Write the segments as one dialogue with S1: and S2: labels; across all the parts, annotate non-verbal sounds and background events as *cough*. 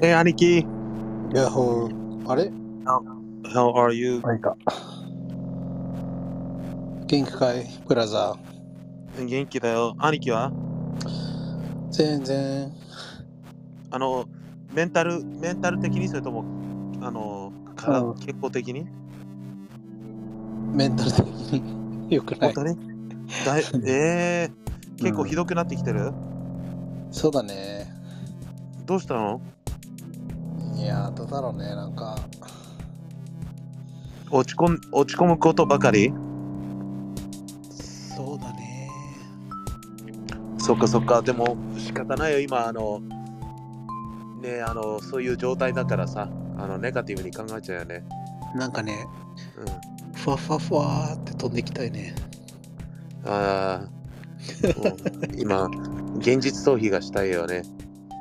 S1: Hey, 兄貴。
S2: ヤッホー。あれ
S1: ？How are you?
S2: あいか。元気かいブラザ
S1: 元気だよ。兄貴は？
S2: ー。全然。
S1: あの、メンタル、メンタル的にそれとも、あの、体
S2: うん
S1: 健康的に？
S2: メンタル的に？*laughs* 良くない
S1: 本。当に？だいえー、結構ひどくなってきてる、
S2: そうだね。
S1: どうしたの？
S2: いやー、どうだろうね。なんか、
S1: 落ち込ん落ち込むことばかり？
S2: そうだね。
S1: そっかそっか。でも仕方ないよ。今、あの、ねあの、そういう状態だからさ、あの、ネガティブに考えちゃうよね。
S2: なんかね、
S1: うん。
S2: ふわふわふわーって飛んできたいね。
S1: ああ、うん今、現実逃避がしたいよね。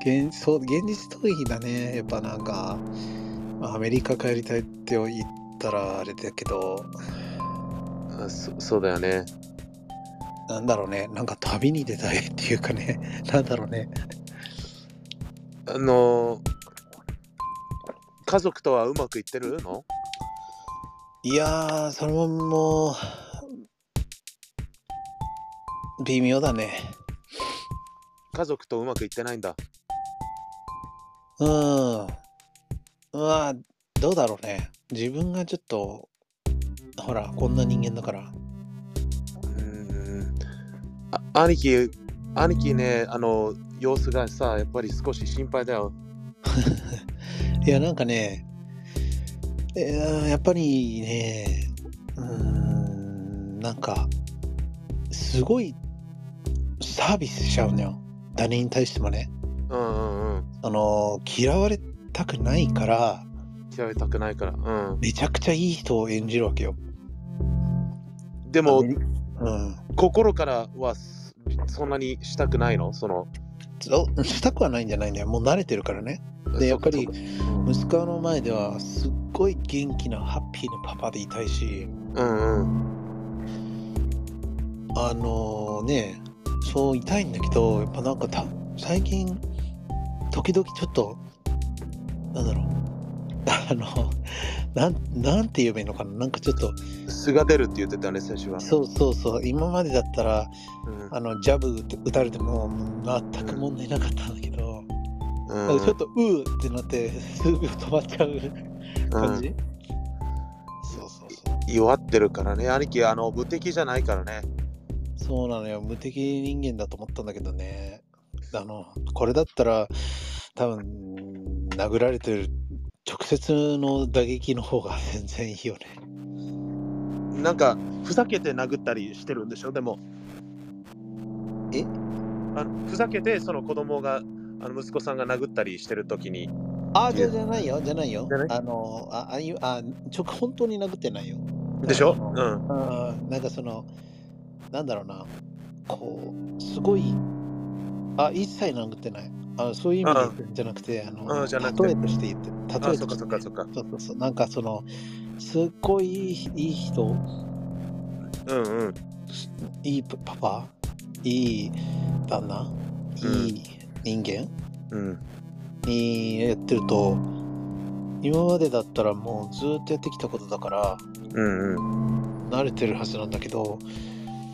S2: 現そう現実逃避だね。やっぱなんか、まあアメリカ帰りたいって言ったらあれだけど、
S1: あそそうだよね。
S2: なんだろうね。なんか旅に出たいっていうかね。*laughs* なんだろうね。
S1: あの家族とはうまくいってるの？
S2: いやー、それももう、微妙だね。
S1: 家族とうまくいってないんだ。
S2: うん。まあ、どうだろうね。自分がちょっと、ほら、こんな人間だから。
S1: うーん。あ兄貴、兄貴ね、あの、様子がさ、やっぱり少し心配だよ。*laughs*
S2: いや、なんかね、いややっぱりね、うーん、なんか、すごいサービスしちゃうのよ。誰に対してもね。
S1: うんうんうん。
S2: あの、嫌われたくないから、
S1: 嫌われたくないから。うん。
S2: めちゃくちゃいい人を演じるわけよ。
S1: でも、
S2: うん。
S1: 心からはそそんなにしたくないの？その。
S2: したくはないんじゃないんだよ。もう慣れてるからね。でやっぱり
S1: そそ
S2: 息子の前ではすっごい元気なハッピーなパパでいたいし、
S1: うんうん。
S2: あのね、そういたいんだけど、やっぱなんかた最近、時々ちょっと、なんだろう、*laughs* あの、なんなんて言えばいいのかな、なんかちょっと、
S1: 素が出るって言ってたね、先週は。
S2: そうそうそう、今までだったら、
S1: うん
S2: あのジャブ打たれても全く問題なかったんだけど、
S1: うん
S2: ちょっとうーってなって、数秒止まっちゃう感じ、そうそうそう。
S1: 弱ってるからね、兄貴、あの無敵じゃないからね。
S2: そうなのよ。無敵人間だと思ったんだけどね。あの、これだったら、多分、殴られてる直接の打撃の方が全然いいよね。
S1: なんか、ふざけて殴ったりしてるんでしょ、でも。
S2: え？
S1: あのふざけて、その子供が、あの息子さんが殴ったりしてるときに、
S2: あ、じじゃないよ、じゃないよ。あの、あ、あいう、あ、ちょ、本当に殴ってないよ。
S1: でしょ？うん。
S2: あなんかその、なんだろうな、こう、すごい、あ、一切殴ってない。あそういう意味で言ってるんじゃなくて、あの、
S1: うんじゃなくて
S2: 例えとして言ってる。例え
S1: あ、そっか
S2: として
S1: そっかそっか。
S2: そうそうそう。なんかその、すっごいいいいい人、
S1: うんうん。
S2: いいパパ、いい旦那、いい人間
S1: うん。
S2: にやってると、今までだったらもうずっとやってきたことだから、
S1: うんうん。
S2: 慣れてるはずなんだけど、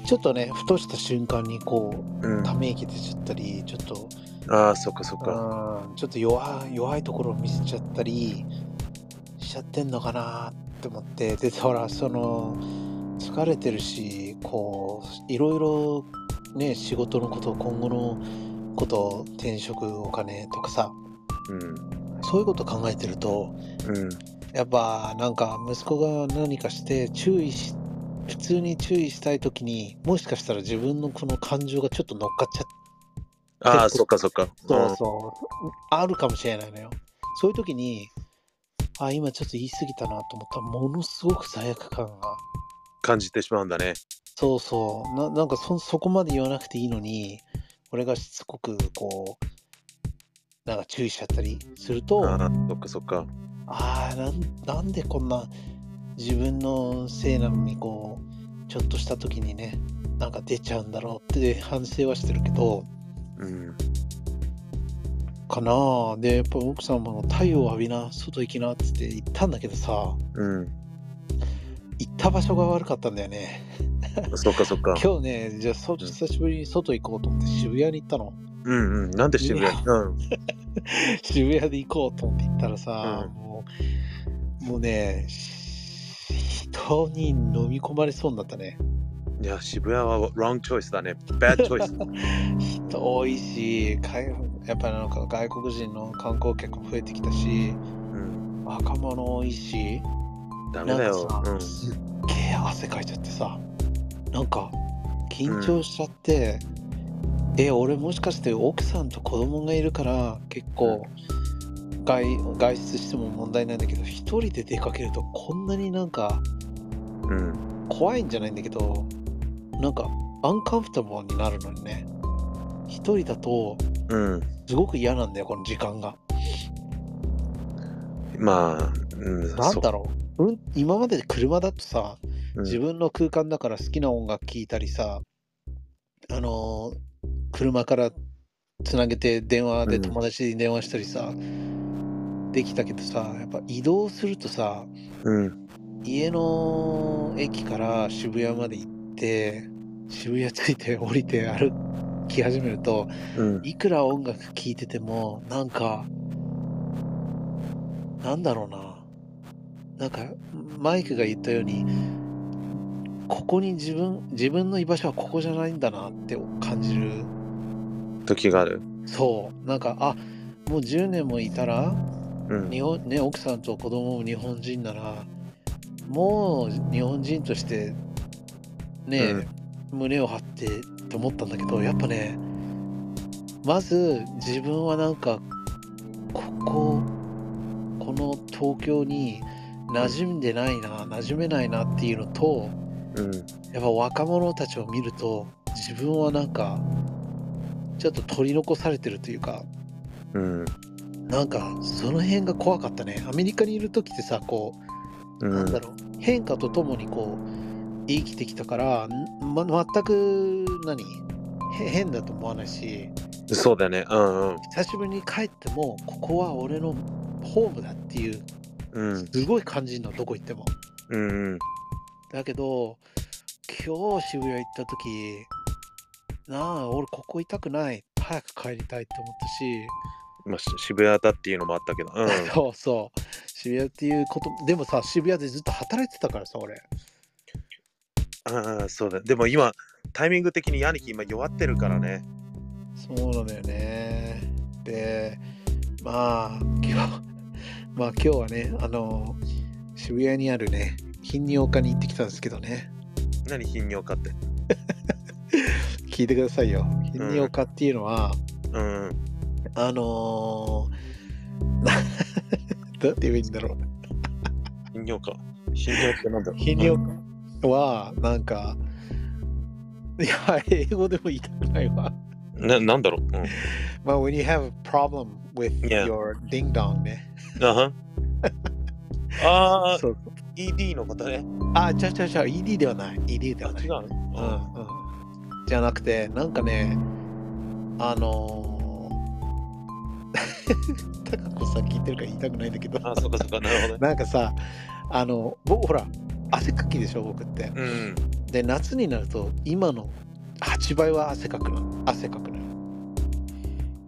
S2: ちょっとね、ふとした瞬間にこう、
S1: うん、
S2: ため息出ちゃったり、ちょっと、
S1: ああ、そっかそっか。
S2: うんちょっと弱い弱いところを見せちゃったりしちゃってんのかなって思ってでほらその疲れてるしこういろいろね仕事のこと今後のこと転職お金とかさそういうこと考えてると
S1: うん。うん。
S2: やっぱなんか息子が何かして注意し普通に注意したい時にもしかしたら自分のこの感情がちょっと乗っかっちゃって
S1: ああ、そっかそっか。
S2: そうそう、あるかもしれないのよ。そういう時に、あ、今ちょっと言い過ぎたなと思ったら、ものすごく罪悪感が。
S1: 感じてしまうんだね。
S2: そうそう、ななんかそそこまで言わなくていいのに、俺がしつこくこう、なんか注意しちゃったりすると、
S1: ああ、そっかそっか。
S2: ああなん、なんでこんな自分のせいなのに、こう、ちょっとした時にね、なんか出ちゃうんだろうって反省はしてるけど、
S1: うん。
S2: かなで、やっぱ奥さんも太陽浴びな、外行きなっつって言ったんだけどさ、
S1: うん。
S2: 行った場所が悪かったんだよね。
S1: そっかそっか。
S2: 今日ね、じゃあそ久しぶりに外行こうと思って渋谷に行ったの。
S1: うんうん。なんで渋谷うん。*laughs*
S2: 渋谷で行こうと思って行ったらさ、
S1: うん
S2: もう、もうね、人に飲み込まれそうになったね。
S1: いや、渋谷は wrong choice だね。bad choice。
S2: 人多いし、海やっぱりなんか外国人の観光客も増えてきたし、
S1: うん。
S2: 若者多いし、
S1: ダメだよ。
S2: なんかさ
S1: うん。
S2: すっげえ汗かいちゃってさ、なんか緊張しちゃって、え、俺もしかして奥さんと子供がいるから結構外外出しても問題ないんだけど、一人で出かけるとこんなになんか
S1: うん。
S2: 怖いんじゃないんだけど、なんかアンカンフタボーになるのにね、一人だと
S1: うん。
S2: すごく嫌なんだよ、この時間が。
S1: まあ、うん。
S2: なんだろう、うん、今まで車だとさ、
S1: う
S2: 自分の空間だから好きな音楽聴いたりさ、あのー車からつなげて電話で
S1: うん
S2: 友達に電話したりさ、できたけどさ、やっぱ移動するとさ、
S1: うん。
S2: 家の駅から渋谷まで行って、渋谷着いて *laughs* 降りて歩き始めると、
S1: うん。
S2: いくら音楽聴いてても、なんか、なんだろうな。なんか、マイクが言ったように、ここに自分、自分の居場所はここじゃないんだなって感じる。
S1: 時がある。
S2: そう。なんか、あ、もう10年もいたら、
S1: うん。
S2: 日本、ね、奥さんと子供も日本人なら、もう日本人として、ね、胸を張ってって思ったんだけど、やっぱね、まず自分はなんか、ここ、この東京に馴染んでないな、馴染めないなっていうのと、
S1: うん。
S2: やっぱ若者たちを見ると、自分はなんか、ちょっと取り残されてるというか、
S1: うん。
S2: なんかその辺が怖かったね。アメリカにいる時ってさ、こう、
S1: うん。
S2: なんだろう、変化とともにこう、生きてきたから、んま、全く何？へ変だと思わないし、
S1: そうだね。うんうん。
S2: 久しぶりに帰っても、ここは俺のホームだっていう、
S1: うん。
S2: すごい感じるの、どこ行っても。
S1: うんうん。
S2: だけど、今日渋谷行った時、なあ、俺ここいたくない。早く帰りたいって思ったし、
S1: まあ、し渋谷だっていうのもあったけど。うん。*laughs*
S2: そうそう。渋谷っていうこと、でもさ、渋谷でずっと働いてたからさ、俺。
S1: ああ、そうだ。でも今、タイミング的に兄貴今弱ってるからね。
S2: そうなんだよね。で、まあ、今日、*laughs* まあ今日はね、あの、渋谷にあるね、頻尿科に行ってきたんですけどね、
S1: 何頻尿かって？*laughs*
S2: 聞いてくださいよ。頻尿科っていうのは、
S1: うん。
S2: あのー、な *laughs* なんて言えばいいんだろう。
S1: 頻尿か。頻尿ってなんだ？ろう。
S2: 頻尿科は、なんか、いや、英語でも言いたくないわ。
S1: うんななんだろう？うん。
S2: まあ、when you have a problem with your ding dong ね。*laughs*
S1: あはああ、
S2: そう。
S1: ED のことね。
S2: あ、違う違う違う、ED ではない。ED ではない。
S1: あ違うの？
S2: うんうん、じゃなくて、なんかね、あのー、*laughs* タカ子さん聞いてるから言いたくないんだけど、
S1: あ、そっかそっか、なるほどね。
S2: なんかさ、あの、僕、ほら、汗かきでしょ、僕って。
S1: うん。
S2: で、夏になると、今の8倍は汗かくの。汗かくのよ。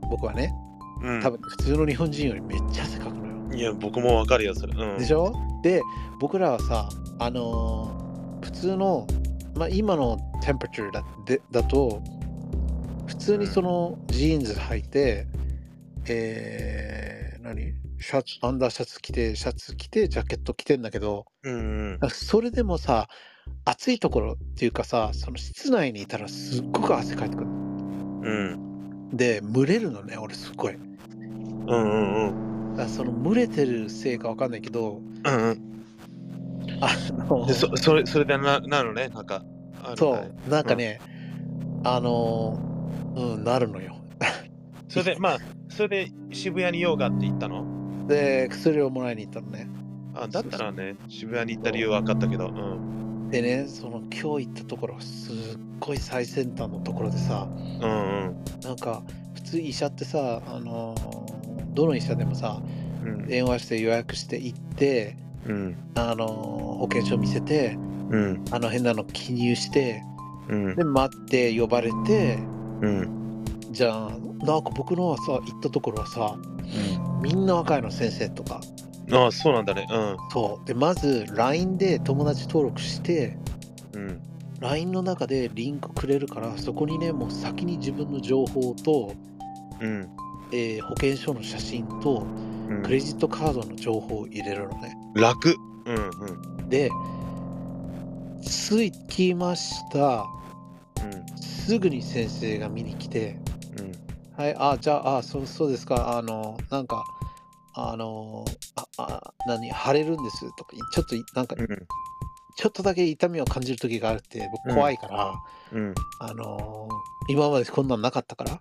S2: 僕はね、
S1: うん
S2: 多分普通の日本人よりめっちゃ汗かくのよ。
S1: いや、僕もわかるよ、それ。うん。
S2: でしょ？で、僕らはさ、あのー普通の、まあ、今のテンパチューだでだと、普通にそのジーンズ履いて、えー、何？シャツ、アンダーシャツ着て、シャツ着て、ジャケット着てんだけど、
S1: うん
S2: それでもさ、暑いところっていうかさ、その室内にいたらすっごく汗かいてくる。
S1: うん。うん。
S2: で、蒸れるのね、俺すっごい。だ
S1: うんうんうん。
S2: その蒸れてるせいかわかんないけど、
S1: うんうん。
S2: あの
S1: でそそれそれでななるね、なんか。
S2: そ、
S1: はいう
S2: なんかね、あのー、うん、なるのよ。
S1: それで、まあ、それで渋谷に用があって行ったの？
S2: で、薬をもらいに行ったのね。
S1: あだったらね、渋谷に行った理由は分かったけど。うん。
S2: でね、その今日行ったところ、すっごい最先端のところでさ、
S1: うんうん。
S2: なんか、普通医者ってさ、あのーどの医者でもさ
S1: うん。
S2: 電話して予約して行って
S1: うん。
S2: あの保険証見せて
S1: うん。
S2: あの変なの記入して
S1: うん
S2: で。待って呼ばれて
S1: うん。
S2: じゃあなんか僕のはさ行ったところはさみんな若いの先生とか
S1: ああ、そうなんだね。
S2: そうでまず LINE で友達登録して
S1: うん。うん。
S2: LINE の中でリンクくれるからそこにねもう先に自分の情報と、
S1: うん。
S2: えー保険証の写真と
S1: うん
S2: クレジットカードの情報を入れるのね
S1: 楽。うん。うん。
S2: で着きましたすぐに先生が見に来て
S1: うん。
S2: はいあじゃああそうそうですかあのなんかあのああ何腫れるんですとかちょっとなんか
S1: うん。
S2: ちょっとだけ痛みを感じる時があるって僕怖いから、
S1: うん。
S2: あの今までこんなんなかったから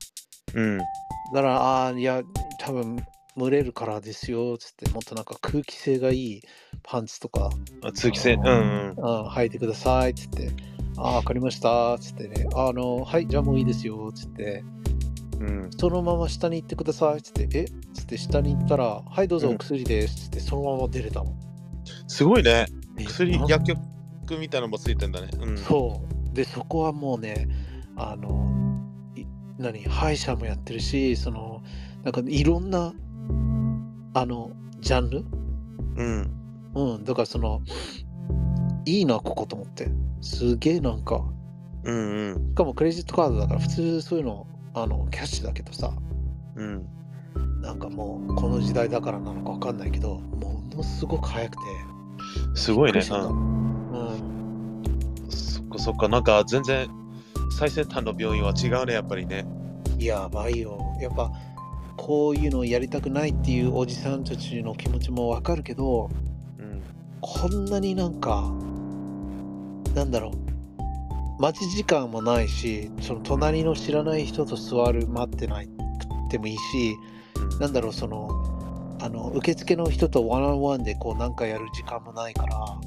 S1: うん。
S2: だから、ああ、いや、多分蒸れるからですよ、つって、もっとなんか空気性がいいパンツとか、
S1: あ通気性。うん。うん。
S2: うん、履いてください、つって、ああ、わかりました、つってね、あの、はい、じゃあもういいですよ、つって、
S1: うん。
S2: そのまま下に行ってください、つって、え？つって下に行ったら、はい、どうぞ
S1: うん
S2: お薬です、つって、そのまま出れたの。
S1: すごいね。
S2: え
S1: 薬薬局みたいなのもついてんだね。うん。
S2: そう。で、そこはもうね、あの、い何、歯医者もやってるし、その、なんかいろんな、あの、ジャンル？
S1: うん。
S2: うん、だからその、いいな、ここと思って。すげえなんか、
S1: うん。うん。
S2: しかもクレジットカードだから、普通そういうの、あの、キャッシュだけどさ、
S1: うん。
S2: なんかもう、この時代だからなのかわかんないけど、ものすごく早くて。
S1: すごいね。うん。
S2: うん。
S1: そっかそっか。なんか全然最先端の病院は違うね、やっぱりね。
S2: やばいよ。やっぱ、こういうのをやりたくないっていうおじさんたちの気持ちもわかるけど、
S1: うん。
S2: こんなになんか、なんだろう、待ち時間もないし、その隣の知らない人と座る、待ってないくてもいいし、なんだろう、その、あの、受付の人とワンオンワンでこうなんかやる時間もないから、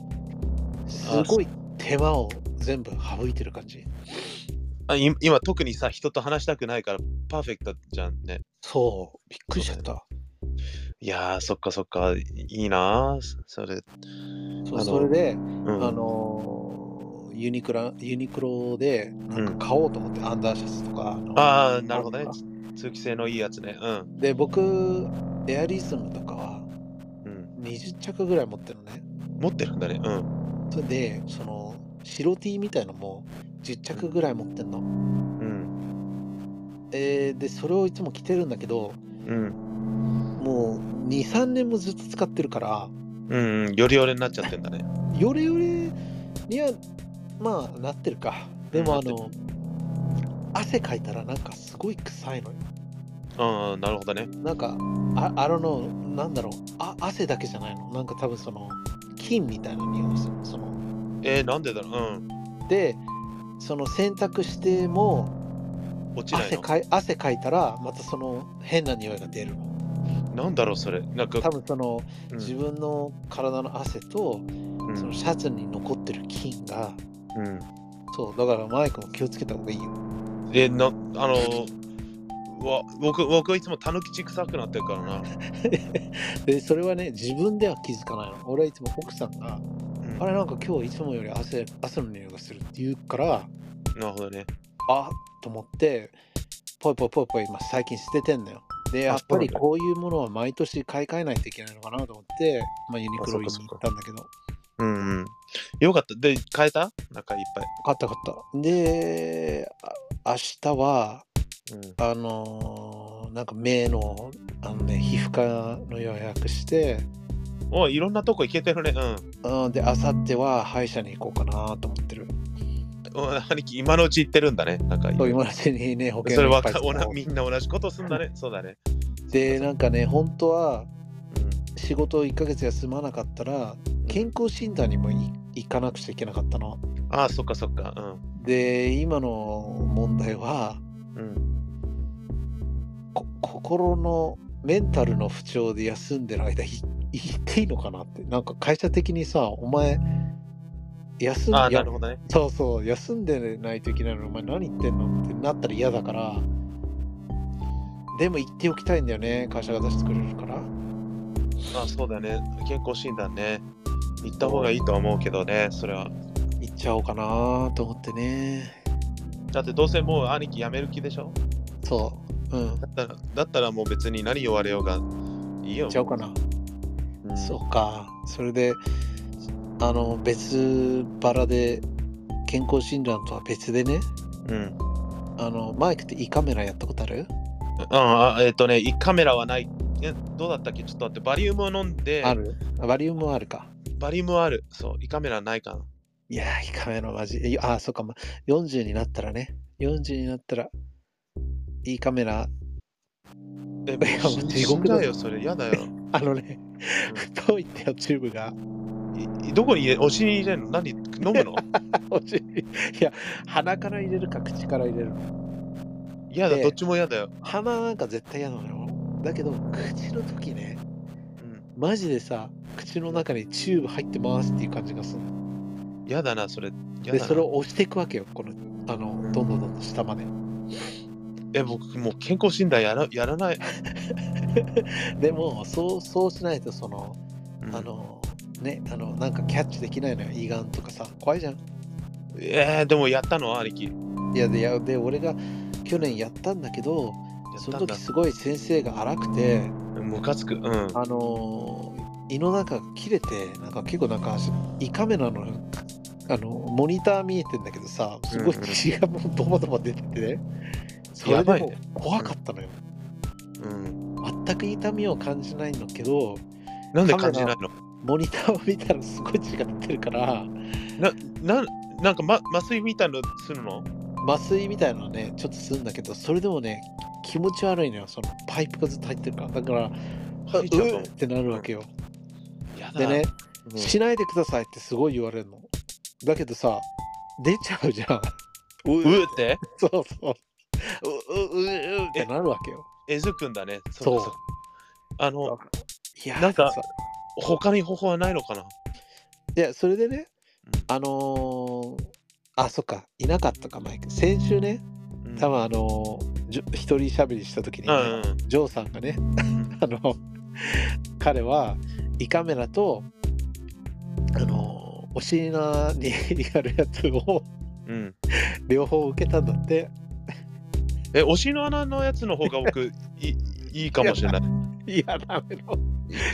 S2: すごい手間を全部省いてる感じ。
S1: あい今特にさ、人と話したくないからパーフェクトじゃんね。
S2: そう、びっくりしちゃった。
S1: いやー、そっかそっか。いいなー。それ。
S2: それで、
S1: うん。
S2: あのユニクロユニクロでなんか買おうと思って、アンダーシャツとか。の
S1: ああ、なるほどね。通気性のいいやつね。うん。
S2: で、僕、エアリズムとかは
S1: うん。
S2: 20着ぐらい持ってるのね。
S1: 持ってるんだね。うん。
S2: それで、その、白 T みたいのも10着ぐらい持ってんの。
S1: うん。
S2: えーで、それをいつも着てるんだけど、
S1: うん。
S2: もう2、3年もずっと使ってるから、
S1: うん。うん。よりよりになっちゃってんだね。
S2: よれよれには、まあ、なってるか。でも、あの、汗かいたらなんかすごい臭いのよ。
S1: うん。なるほどね。
S2: なんか、あ、あの、なんだろう、あ、汗だけじゃないの。なんか多分その、菌みたいな匂いがする。その、
S1: えー、なんでだろう。うん。
S2: で、その洗濯しても、
S1: 落ちないの？
S2: 汗かい汗かいたら、またその変な匂いが出るの。
S1: なんだろう、それ。なんか
S2: 多、分その、
S1: うん
S2: 自分の体の汗と、
S1: うん
S2: そのシャツに残ってる菌が、
S1: うん。
S2: そう、だからマイクも気をつけた方がいいよ。
S1: え、な、あのうわ僕、僕はいつもたぬきち臭くなってるからな。*laughs*
S2: で、それはね、自分では気づかないの。俺はいつも奥さんが、
S1: うん
S2: あれなんか今日いつもより汗、汗の匂いがするって言うから、
S1: なるほどね。
S2: あと思って、ぽいぽいぽいぽい今最近捨ててんのよ。で、やっぱりこういうものは毎年買い替えないといけないのかなと思って、まあユニクロに行ったんだけど、
S1: うんうん。よかった。で、変えた？なんかいっぱい。
S2: 買った買った。で、あ明日は、
S1: うん。
S2: あのーなんか目の、あのね、皮膚科の予約して、
S1: おいろんなとこ行けてるね。うん。
S2: うん、で、あさっては歯医者に行こうかなと思ってる。
S1: うん兄貴、今のうち行ってるんだね。なんか、
S2: そう今のうちにね、保険
S1: それは
S2: いっぱい使おう
S1: かおなみんな同じことすんだね。そうだね。
S2: で、なんかね、本当は
S1: うん
S2: 仕事を1ヶ月休まなかったら、健康診断にもい行かなくちゃいけなかったの。
S1: ああ、そっかそっか。
S2: で、今の問題は、
S1: うん。
S2: 心のメンタルの不調で休んでる間い行っていいのかなって。なんか会社的にさ、お前、休ん
S1: るほどね。
S2: そうそう、休んでないといけないのに、お前何言ってんのってなったら嫌だから、でも行っておきたいんだよね、会社が出してくれるから。
S1: あ、そうだね。健康診断ね。行った方がいいとは思うけどね、それは。
S2: 行っちゃおうかなと思ってね。
S1: だってどうせもう兄貴辞める気でしょ？
S2: そう。うん。
S1: だったらだったらもう別に何言われようがいいよ
S2: 行っ。ちゃおうかな。
S1: うん
S2: そうか。それで、あの、別腹で、健康診断とは別でね、
S1: うん。
S2: あの、マイクって胃カメラやったことある？
S1: ああえっ、とね、カメラはない。えどうだったっけ？ちょっと待って、バリウムを飲んで、
S2: ある？あバリウムはあるか。
S1: バリウムはある。そう、胃カメラないかな。
S2: いやー、胃カメラマジ。えあ、そっか、ま、40になったらね。40になったら、胃カメラ、
S1: え、*laughs*
S2: いやもう地獄だ
S1: よ、それ。やだよ。*laughs*
S2: あのね、太いってよ、チューブが。
S1: いどこに入れ、お尻に入れるの？何飲むの？*laughs*
S2: お尻いや、鼻から入れるか、口から入れるの。
S1: やだ、
S2: で
S1: どっちもやだよ。
S2: 鼻なんか絶対嫌なのよ。だけど、口の時ね、
S1: うん。
S2: マジでさ、口の中にチューブ入ってますっていう感じがするの。
S1: やだな、それ。や
S2: で、
S1: だな
S2: それを押していくわけよ、この、あの、どんどんどんどん下まで。
S1: え、僕、もう健康診断やらやらない？*laughs*
S2: でも、そう、そうしないと、その、
S1: うん
S2: あの、ね、あの、なんかキャッチできないのよ、胃がんとかさ、怖いじゃん。
S1: えー、でもやったの？兄貴。や
S2: いや、で、いやで俺が去年やったんだけど、その時。すごい先生が荒くて、
S1: ムカつく。うん。
S2: あのー胃の中が切れて、なんか結構なんか胃カメラのあのモニター見えてんだけどさ、すごい
S1: うんうん
S2: 血がもうドバドバ出ててね、それでも
S1: やばいね
S2: 怖かったのよ。
S1: うん。
S2: 全く痛みを感じないんだけど、
S1: なんで感じないの？
S2: モニターを見たらすごい血が出てるから、
S1: な、ななんか、ま、麻酔みたいのするの？
S2: 麻酔みたいなのね、ちょっとするんだけど、それでもね、気持ち悪いのよ、そのパイプがずっと入ってるから。だから、
S1: 入っちゃう
S2: ってなるわけよ。
S1: やだ。
S2: でね、
S1: うん
S2: しないでくださいってすごい言われるの。だけどさ、出ちゃうじゃん。う
S1: うーって？*laughs*
S2: そうそう。う、う、う、うってなるわけよ。
S1: えずくんだね。
S2: そう
S1: かかあの、
S2: いや、
S1: なんか
S2: さ
S1: 他に方法はないのかな？い
S2: や、それでね、
S1: うん
S2: あのーあ、そっか、いなかったか、マイク。先週ね、
S1: うん
S2: 多分あの一人喋りした時にね、
S1: うんうん
S2: ジョーさんがね、
S1: うん
S2: あの、彼は胃カメラと、あの、お尻のにやるやつを
S1: うん。
S2: 両方受けたんだって。
S1: え、お尻の穴のやつの方が僕 *laughs* いいいかもしれない。
S2: いや、ダメの。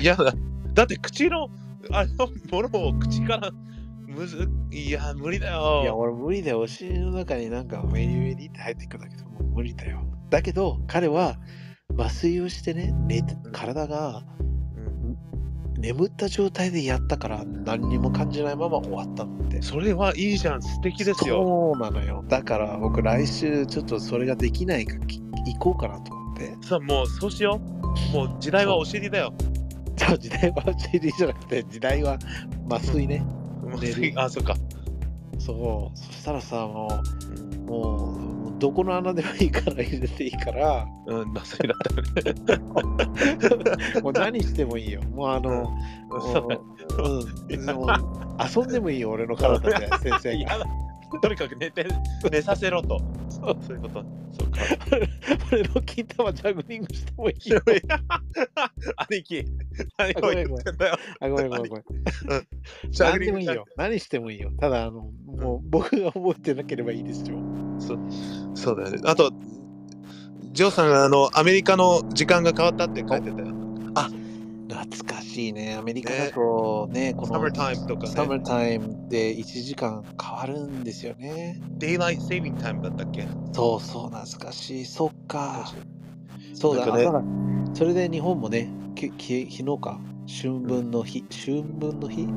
S1: いやだ。だって口のあのものを口からむずいや無理だよ。
S2: いや、俺無理だよ。お尻の中になんかウェリウェリって入ってくるんだけど、もう無理だよ。だけど、彼は麻酔をしてね、寝て体が
S1: うん
S2: 眠った状態でやったから何にも感じないまま終わったのって。
S1: それはいいじゃん。素敵ですよ。
S2: そうなのよ。だから僕来週ちょっとそれができないかき行こうかなと思って。
S1: さあもうそうしよう。もう時代はお尻だよ。
S2: そう時代は CD じゃなくて時代は麻酔ね。寝る *laughs*
S1: あ、そっか。
S2: そう。そしたらさ、も
S1: う
S2: もう、どこの穴でもいいから入れていいから、
S1: うん、麻酔だったよね。*laughs*
S2: もう何してもいいよ。もうあの、
S1: そう
S2: ん、もう遊んでもいいよ、俺の体で、先生が。
S1: とにかく寝て寝させろと。
S2: そう
S1: いうこと。そうか。*laughs*
S2: 俺の金玉ジャグリングしてもいいよ。
S1: 兄貴、*laughs* 何を言ってんだよ。
S2: あ、ごめんごめんごめん。
S1: ジャ
S2: 何
S1: グリング
S2: いいよ。何してもいいよ。ただ、あの、もう僕が覚えてなければいいですよ。
S1: そうそうだよね。あと、ジョーさんがあのアメリカの時間が変わったって書いてたよ。
S2: 懐かしいね。アメリカだとね、この
S1: サマータイムとかね。
S2: サマータイムで1時間変わるんですよね。
S1: デイライトセービングタイムだったっけ？
S2: そうそう、懐かしい。そっか。そうだ、
S1: ね
S2: あそれで日本もね、きき昨日か、春分の日、春分の日？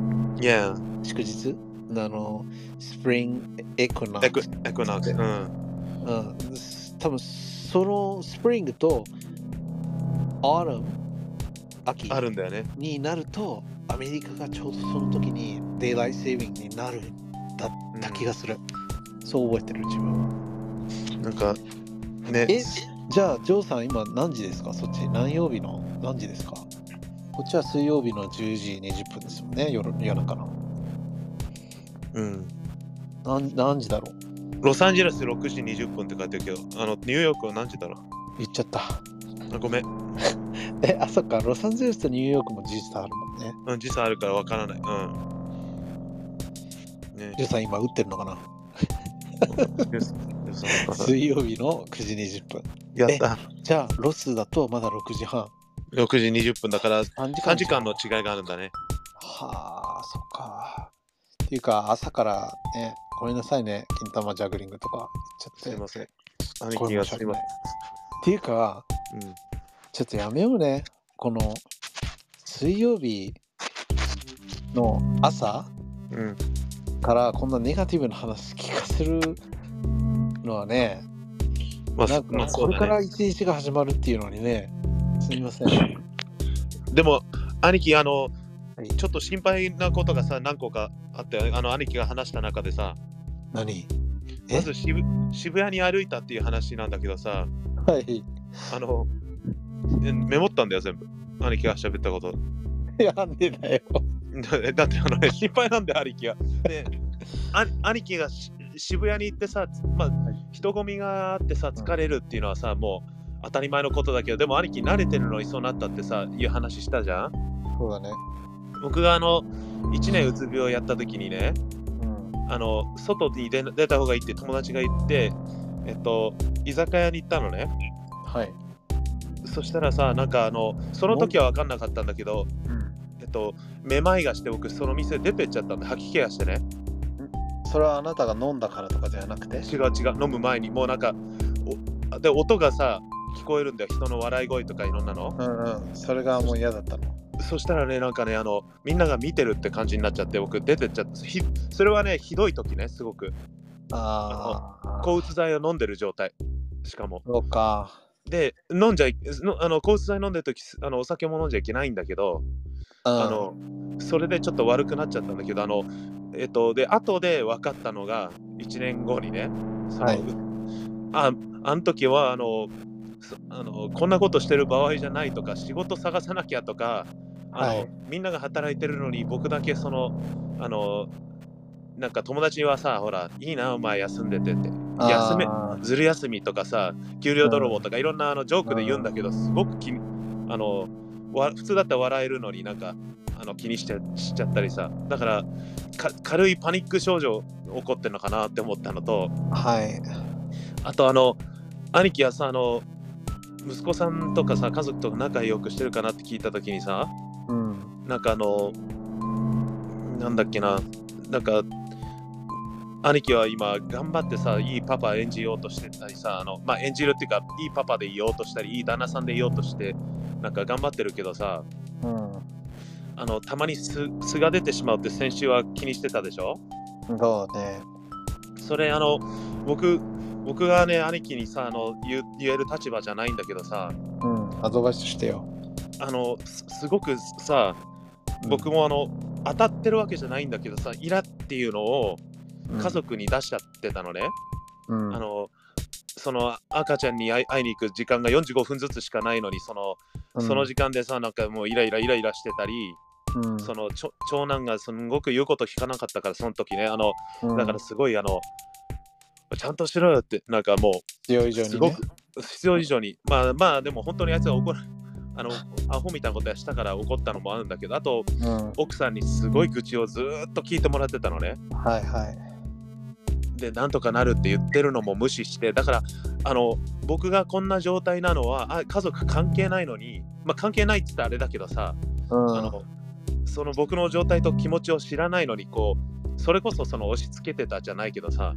S1: いや、
S2: 祝日？あの、
S1: spring equino, equi, equinox。うん。
S2: うん、多分そのスプリングと autumn 秋
S1: あるんだよね。
S2: になるとアメリカがちょうどその時に daylight saving になるだった気がする、そう覚えてる自分は
S1: なんか、ね。
S2: えじゃあジョーさん今何時ですかそっち何曜日の何時ですかこっちは水曜日の10時20分ですもんね。夜夜中の
S1: うん。
S2: 何何時だろう
S1: ロサンゼルス6時20分って書いてるけど、あのニューヨークは何時だろう
S2: 言っちゃった
S1: あごめん。*laughs*
S2: え、あ、そっか、ロサンゼルスとニューヨークも時差あるもんね。
S1: うん、時差あるからわからない。うん。ね
S2: ジュさん今打ってるのかな？*laughs* 水曜日の9時20分。
S1: やった。
S2: じゃあ、ロスだとまだ6時半。
S1: 6時20分だから
S2: 3時
S1: 3時間の違いがあるんだね。
S2: はあ、そっか。っていうか、朝からね、ごめんなさいね、金玉ジャグリングとか言っちゃって。
S1: すいません。
S2: こ
S1: 兄貴
S2: れ申し訳ない
S1: がすいませ
S2: っていうか、
S1: ん。うん。
S2: ちょっとやめようね。この水曜日の朝
S1: うん。
S2: からこんなネガティブな話聞かせるのはね、
S1: まあ、
S2: なん
S1: まあ
S2: かこれから。一日が始まるっていうのにね、すみません。は
S1: でも、兄貴、あの、
S2: い、
S1: ちょっと心配なことがさ、何個かあって、あの、兄貴が話した中でさ、
S2: 何？え？
S1: まず渋渋谷に歩いたっていう話なんだけどさ、
S2: はい。
S1: あの、えメモったんだよ、全部。兄貴が喋ったこと。
S2: やんでだよ。
S1: だだってあのね、心配なんだよ、兄貴が。で、あ兄貴がし渋谷に行ってさ、まあ、人混みがあってさ、疲れるっていうのはさ、もう当たり前のことだけど、でも兄貴慣れてるのにそうなったってさ、いう話したじゃん
S2: そうだね。
S1: 僕があの、1年うつ病やった時にね、
S2: うん。
S1: あの、外に出出た方がいいって友達が言って、えっと、居酒屋に行ったのね。
S2: はい。
S1: そしたらさ、なんかあの、その時は分かんなかったんだけど、
S2: うん。
S1: えっと、めまいがして僕、その店出てっちゃったんで、吐き気がしてね。
S2: それはあなたが飲んだからとかじゃなくて？
S1: 違う違う飲む前にもうなんかおで音がさ聞こえるんだよ人の笑い声とかいろんなの
S2: うんうん。それがもう嫌だったの。
S1: そしたらねなんかねあのみんなが見てるって感じになっちゃって僕出てっちゃってひそれはねひどい時ねすごく
S2: ああ。
S1: 抗うつ剤を飲んでる状態しかも
S2: そうか。
S1: で飲んじゃいのあの抗うつ剤飲んでる時あのお酒も飲んじゃいけないんだけど
S2: あ
S1: あのそれでちょっと悪くなっちゃったんだけどあのえっとで後で分かったのが1年後にねその、
S2: はい。
S1: ああの時はあのそあのこんなことしてる場合じゃないとか仕事探さなきゃとかあの、
S2: はい。
S1: みんなが働いてるのに僕だけそのあのなんか友達はさほらいいなお前休んでてって休めずる休みとかさ給料泥棒とかいろんなあのジョークで言うんだけどすごく気にあのわ普通だったら笑えるのになんかあの気にしちゃしちゃったりさだからか軽いパニック症状起こってるのかなって思ったのと
S2: はい。
S1: あとあの兄貴はさあの息子さんとかさ家族と仲良くしてるかなって聞いた時にさ
S2: うん。
S1: なんかあのなんだっけななんか兄貴は今頑張ってさいいパパ演じようとしてたりさあのまあ演じるっていうかいいパパでいようとしたりいい旦那さんでいようとしてなんか頑張ってるけどさ
S2: うん。
S1: あのたまに素素が出てしまうって先週は気にしてたでしょ？
S2: そうね。
S1: それあの僕僕がね兄貴にさあの言う言える立場じゃないんだけどさ
S2: うん。アドバイスしてよ。
S1: あのすすごくさ僕もあの当たってるわけじゃないんだけどさイラっていうのを
S2: うん
S1: 家族に出しちゃってたのね、
S2: うん。
S1: あのその赤ちゃんに会いに行く時間が45分ずつしかないのにその,、その時間でさなんかもうイライライライラしてたり、
S2: うん、
S1: その長男がすんごく言うこと聞かなかったからその時ねあの
S2: うん。
S1: だからすごいあのちゃんとしろよってなんかも
S2: 必要以上に、ね、
S1: うすごく必要以上に。まあまあでも本当にあいつは怒るあのアホみたいなことやしたから怒ったのもあるんだけどあと
S2: うん、
S1: 奥さんにすごい愚痴をずーっと聞いてもらってたのね。
S2: はいはい。
S1: でなんとかなるって言ってるのも無視してだからあの僕がこんな状態なのはあ家族関係ないのにまあ関係ないって言ったらあれだけどさ、
S2: うん、
S1: あのその僕の状態と気持ちを知らないのにこうそれこそその押し付けてたじゃないけどさ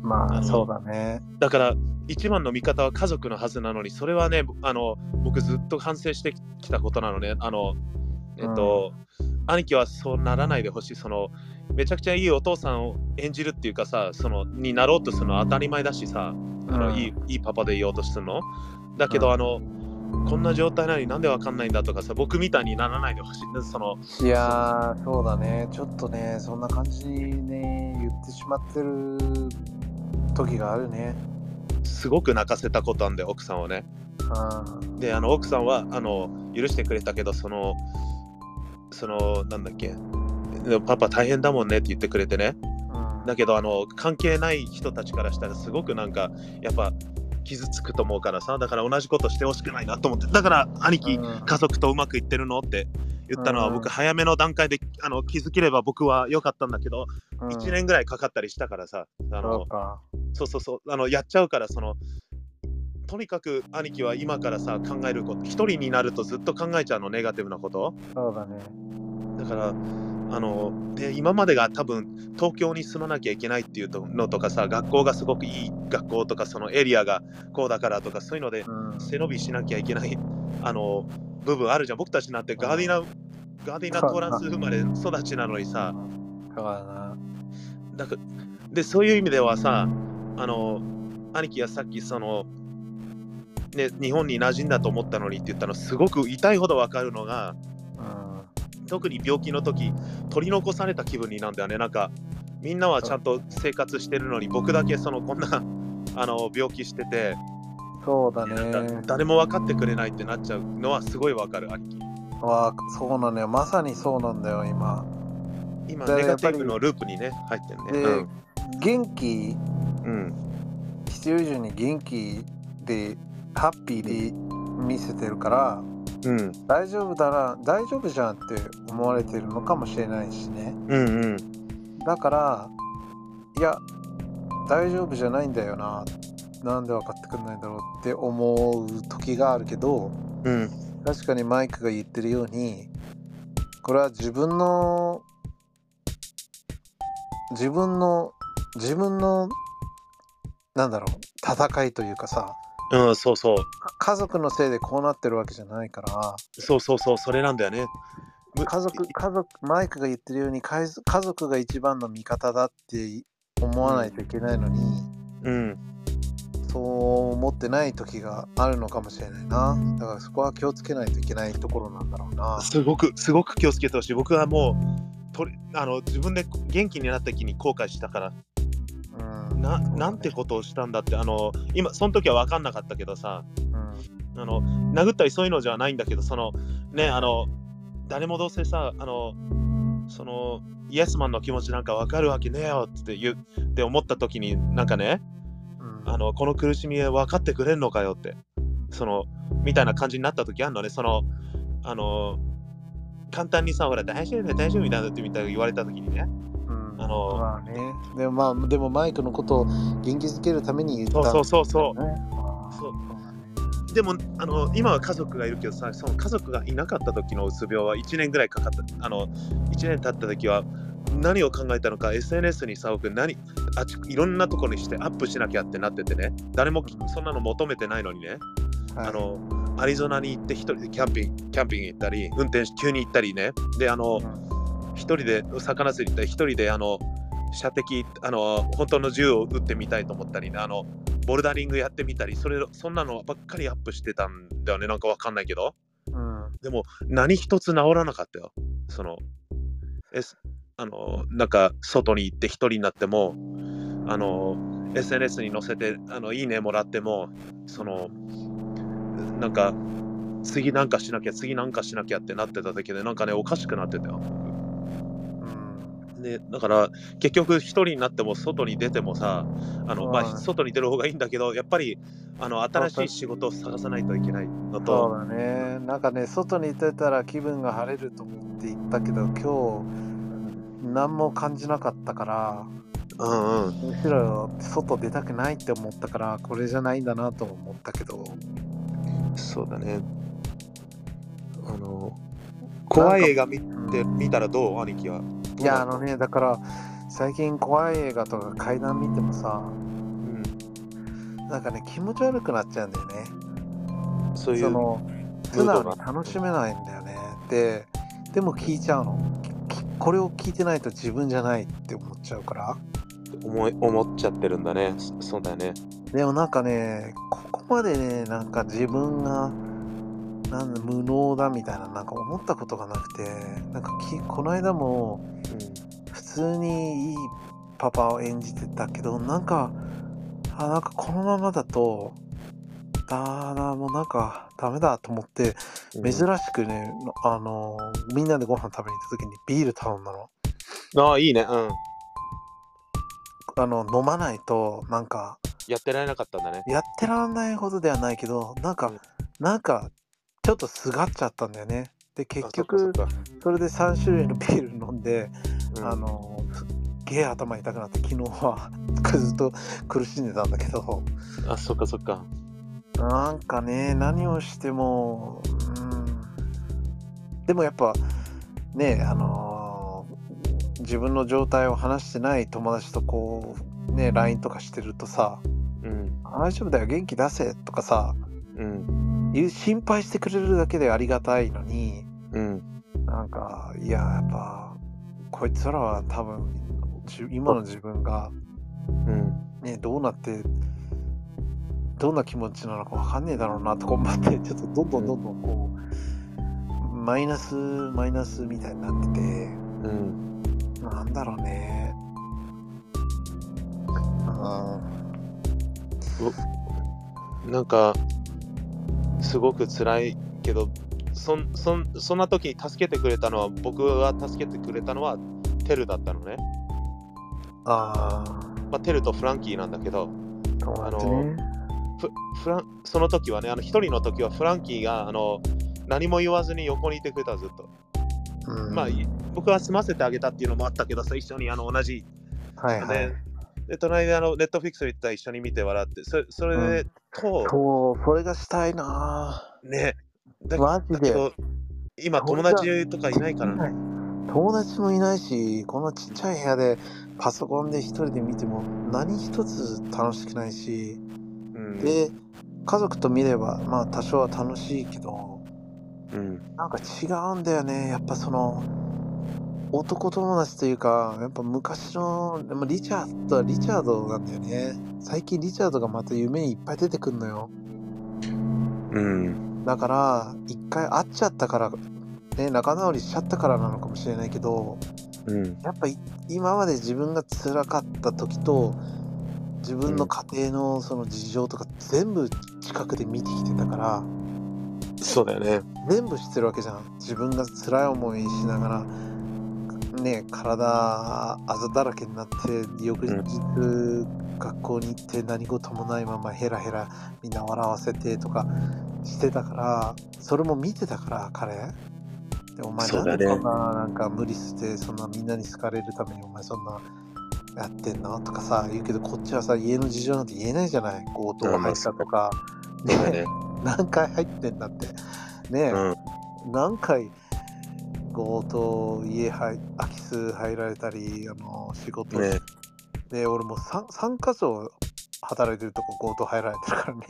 S2: まあそうだね。
S1: だから一番の味方は家族のはずなのにそれはねあの僕ずっと反省してきたことなのねあのえっと、兄貴はそうならないでほしい。そのめちゃくちゃいいお父さんを演じるっていうかさそのになろうとするのは当たり前だしさあの、
S2: うん
S1: いいいいパパでいようとするの。だけど、
S2: うん。
S1: あのこんな状態なのになんでわかんないんだとかさ僕みたいにならないでほしい。その
S2: いやー、そうだね。ちょっとね、そんな感じにね、言ってしまってる時があるね。
S1: すごく泣かせたことあんで奥さんをね。
S2: うん。
S1: であの奥さんはあの許してくれたけどそのそのなんだっけ。パパ大変だもんねって言ってくれてね。
S2: うん。
S1: だけどあの関係ない人たちからしたらすごくなんかやっぱ傷つくと思うからさ。だから同じことしてほしくないなと思って。だから兄貴、
S2: うん。
S1: 家族とうまくいってるのって言ったのは、
S2: うん。
S1: 僕早めの段階であの気づければ僕は良かったんだけど、
S2: うん。
S1: 1年ぐらいかかったりしたからさ。あ
S2: そ
S1: の。そうそうそう。あのやっちゃうからそのとにかく兄貴は今からさ考えること一人になるとずっと考えちゃうのネガティブなこと。
S2: そうだね。
S1: だからあので今までが多分東京に住まなきゃいけないっていうのとかさ学校がすごくいい学校とかそのエリアがこうだからとかそういうので
S2: うん。
S1: 背伸びしなきゃいけないあの部分あるじゃん。僕たちなんてガーディナガーディナトーランス生まれ育ちなのにさ。
S2: だから
S1: でそういう意味ではさあの兄貴がさっきそのね日本に馴染んだと思ったのにって言ったのすごく痛いほど分かるのが
S2: うん。
S1: 特に病気の時取り残された気分になんだよねなんかみんなはちゃんと生活してるのに僕だけそのこんな *laughs* あの病気してて、
S2: そうだね。
S1: 誰も分かってくれないってなっちゃうのはすごい分かる兄貴
S2: わあ、そうなんだよ。まさにそうなんだよ、今。
S1: 今ネガティブのループにね入ってるね
S2: で、元気、
S1: うん、うん、
S2: 必要以上に元気で、ハッピーで見せてるから、
S1: うん
S2: 大丈夫だな、大丈夫じゃんって思われてるのかもしれないしね。
S1: うんうん
S2: だから、いや、大丈夫じゃないんだよな。なんで分かってくれないんだろうって思う時があるけど、
S1: うん
S2: 確かにマイクが言ってるようにこれは自分の自分の自分のなんだろう戦いというかさ
S1: うん、そうそう。
S2: か家族のせいでこうなってるわけじゃないから。
S1: そうそうそうそれなんだよね。む
S2: 家族家族マイクが言ってるように家族が一番の味方だって思わないといけないのに、
S1: うん。
S2: そう思ってない時があるのかもしれないな。だからそこは気をつけないといけないところなんだろうな。
S1: すごくすごく気をつけてほしい。僕はもうとりあの自分で元気になった時に後悔したから
S2: うん。
S1: ななんてことをしたんだってあの今その時は分かんなかったけどさ
S2: うん。
S1: あの殴ったりそういうのじゃないんだけどそのねあの誰もどうせさあのそのイエスマンの気持ちなんか分かるわけねえよって言うって思った時になんかね
S2: うん。
S1: あのこの苦しみ分かってくれんのかよってそのみたいな感じになった時あるのねそのあの簡単にさほら大丈夫だよ大丈夫だよってみたいに言われた時にね。
S2: うん
S1: あの
S2: まあね。でもまあ、でもマイクのことを元気づけるために言った
S1: そうそうそうそう。でもあの今は家族がいるけどさその家族がいなかった時のうつ病は1年ぐらいかかった。あの1年経った時は何を考えたのか SNS にさ僕何あちいろんなところにしてアップしなきゃってなっててね。誰もそんなの求めてないのにね、
S2: はい。
S1: あのアリゾナに行って一人でキャンピングキャンピング行ったり運転し急に行ったりね。であの
S2: うん
S1: 一人で魚釣り行ったり一人であの射的あの本当の銃を撃ってみたいと思ったりねあのボルダリングやってみたりそれそんなのばっかりアップしてたんだよね。なんかわかんないけど。
S2: うん。
S1: でも何一つ治らなかったよ。そのえあのなんか外に行って一人になってもあの SNS に載せてあのいいねもらってもそのなんか次なんかしなきゃ次なんかしなきゃってなってただけでなんかねおかしくなってたよ。
S2: うん
S1: でだから結局一人になっても外に出てもさあの、まあ、
S2: はい。
S1: 外に出る方がいいんだけどやっぱりあの新しい仕事を探さないといけないの
S2: そう
S1: と
S2: だね。なんかね、外に出たら気分が晴れると思って言ったけど、今日何も感じなかったから、
S1: うんうん。
S2: むしろ外出たくないって思ったから、これじゃないんだなと思ったけど、
S1: そうだね。あの怖い映画見て見たらどう？兄貴は。
S2: いや、あのね、だから最近怖い映画とか怪談見てもさ、
S1: うん、
S2: なんかね、気持ち悪くなっちゃうんだよね。
S1: そういう
S2: その素
S1: ムードが
S2: 直に楽しめないんだよね。で、でも聞いちゃうの。きこれを聞いてないと自分じゃないって思っちゃうから。
S1: 思い思っちゃってるんだねそそうだよね。
S2: でもなんかね、ここまでね、なんか自分がなんだ無能だみたいななんか思ったことがなくて、なんかきこの間も普通にいいパパを演じてたけど、なんか、あ、なんかこのままだと、あーもうなんかダメだと思って、
S1: うん、
S2: 珍しくね、あの、みんなでご飯食べに行った時にビール頼んだの。
S1: ああいいね。うん。
S2: あの、飲まないと、なんか、
S1: やってられなかったんだね。
S2: やってらんないほどではないけど、なんか
S1: うん、
S2: なんか、ちょっとすがっちゃったんだよね。で、結局、
S1: か
S2: それで3種類のビール飲んで、
S1: うん
S2: あの、すっげえ頭痛くなって、昨日は *laughs* ずっと苦しんでたんだけど、
S1: あ、そっかそっか。
S2: なんかね、何をしても、うん、でもやっぱ、ね、あのー自分の状態を話してない友達とこう、ね、LINE とかしてるとさ、
S1: うん。
S2: 大丈夫だよ、元気出せとかさ、
S1: うん。
S2: 心配してくれるだけでありがたいのに、
S1: うん。
S2: なんか、いや、やっぱ、こいつらは多分、じ今の自分が、
S1: うん。
S2: ね、どうなって、どんな気持ちなのかわかんねえだろうなとか思って、ちょっとどんどんどんどんこう、マイナス、マイナスみたいになってて、
S1: うん。
S2: なんだろうね。うん、
S1: なんか、すごく辛いけど、そんそんそんな時に助けてくれたのは、僕が助けてくれたのは、テルだったのね。
S2: あ
S1: まあ、テルとフランキーなんだけど、
S2: あ、友達ね。
S1: フフランその時はね、あの一人の時はフランキーがあの何も言わずに横にいてくれた、ずっと。
S2: うん、
S1: まあ、い僕は済ませてあげたっていうのもあったけどさ、一緒にあの同じ。
S2: はいはい。
S1: ねで、隣であのネットフィックス行ったら一緒に見て笑って、そそれで、と、
S2: そう、それがしたいな
S1: ね、だ
S2: マジで。
S1: 今友達とかいないからね。
S2: 友達もいないし、このちっちゃい部屋でパソコンで一人で見ても何一つ楽しくないし、
S1: うん、
S2: で、家族と見ればまあ多少は楽しいけど、
S1: うん、
S2: なんか違うんだよね。やっぱその、男友達というか、やっぱ昔の、でもリチャードはリチャードなんだよね。最近リチャードがまた夢にいっぱい出てくんのよ。
S1: うん、
S2: だから、一回会っちゃったから、ね、仲直りしちゃったからなのかもしれないけど、
S1: うん、
S2: やっぱい今まで自分が辛かった時と、自分の家庭のその事情とか全部近くで見てきてたから、
S1: そうだよね。
S2: 全部知ってるわけじゃん。自分が辛い思いしながら、ね、体あざだらけになって、翌日、学校に行って何事もないままヘラヘラみんな笑わせてとかしてたから、それも見てたから、彼。でお前
S1: そうん
S2: でこんななんか無理して、そんなみんなに好かれるためにお前そんなやってんの？とかさ、言うけど、こっちはさ、家の事情なんて言えないじゃない。強盗入ったとか、
S1: ね。
S2: 何回入ってんだって。ねえ、
S1: うん、
S2: 何回強盗家入空き巣入られたりあの仕事。
S1: ね、
S2: で俺も 3, 三箇所働いてるとこ強盗入られてるからね。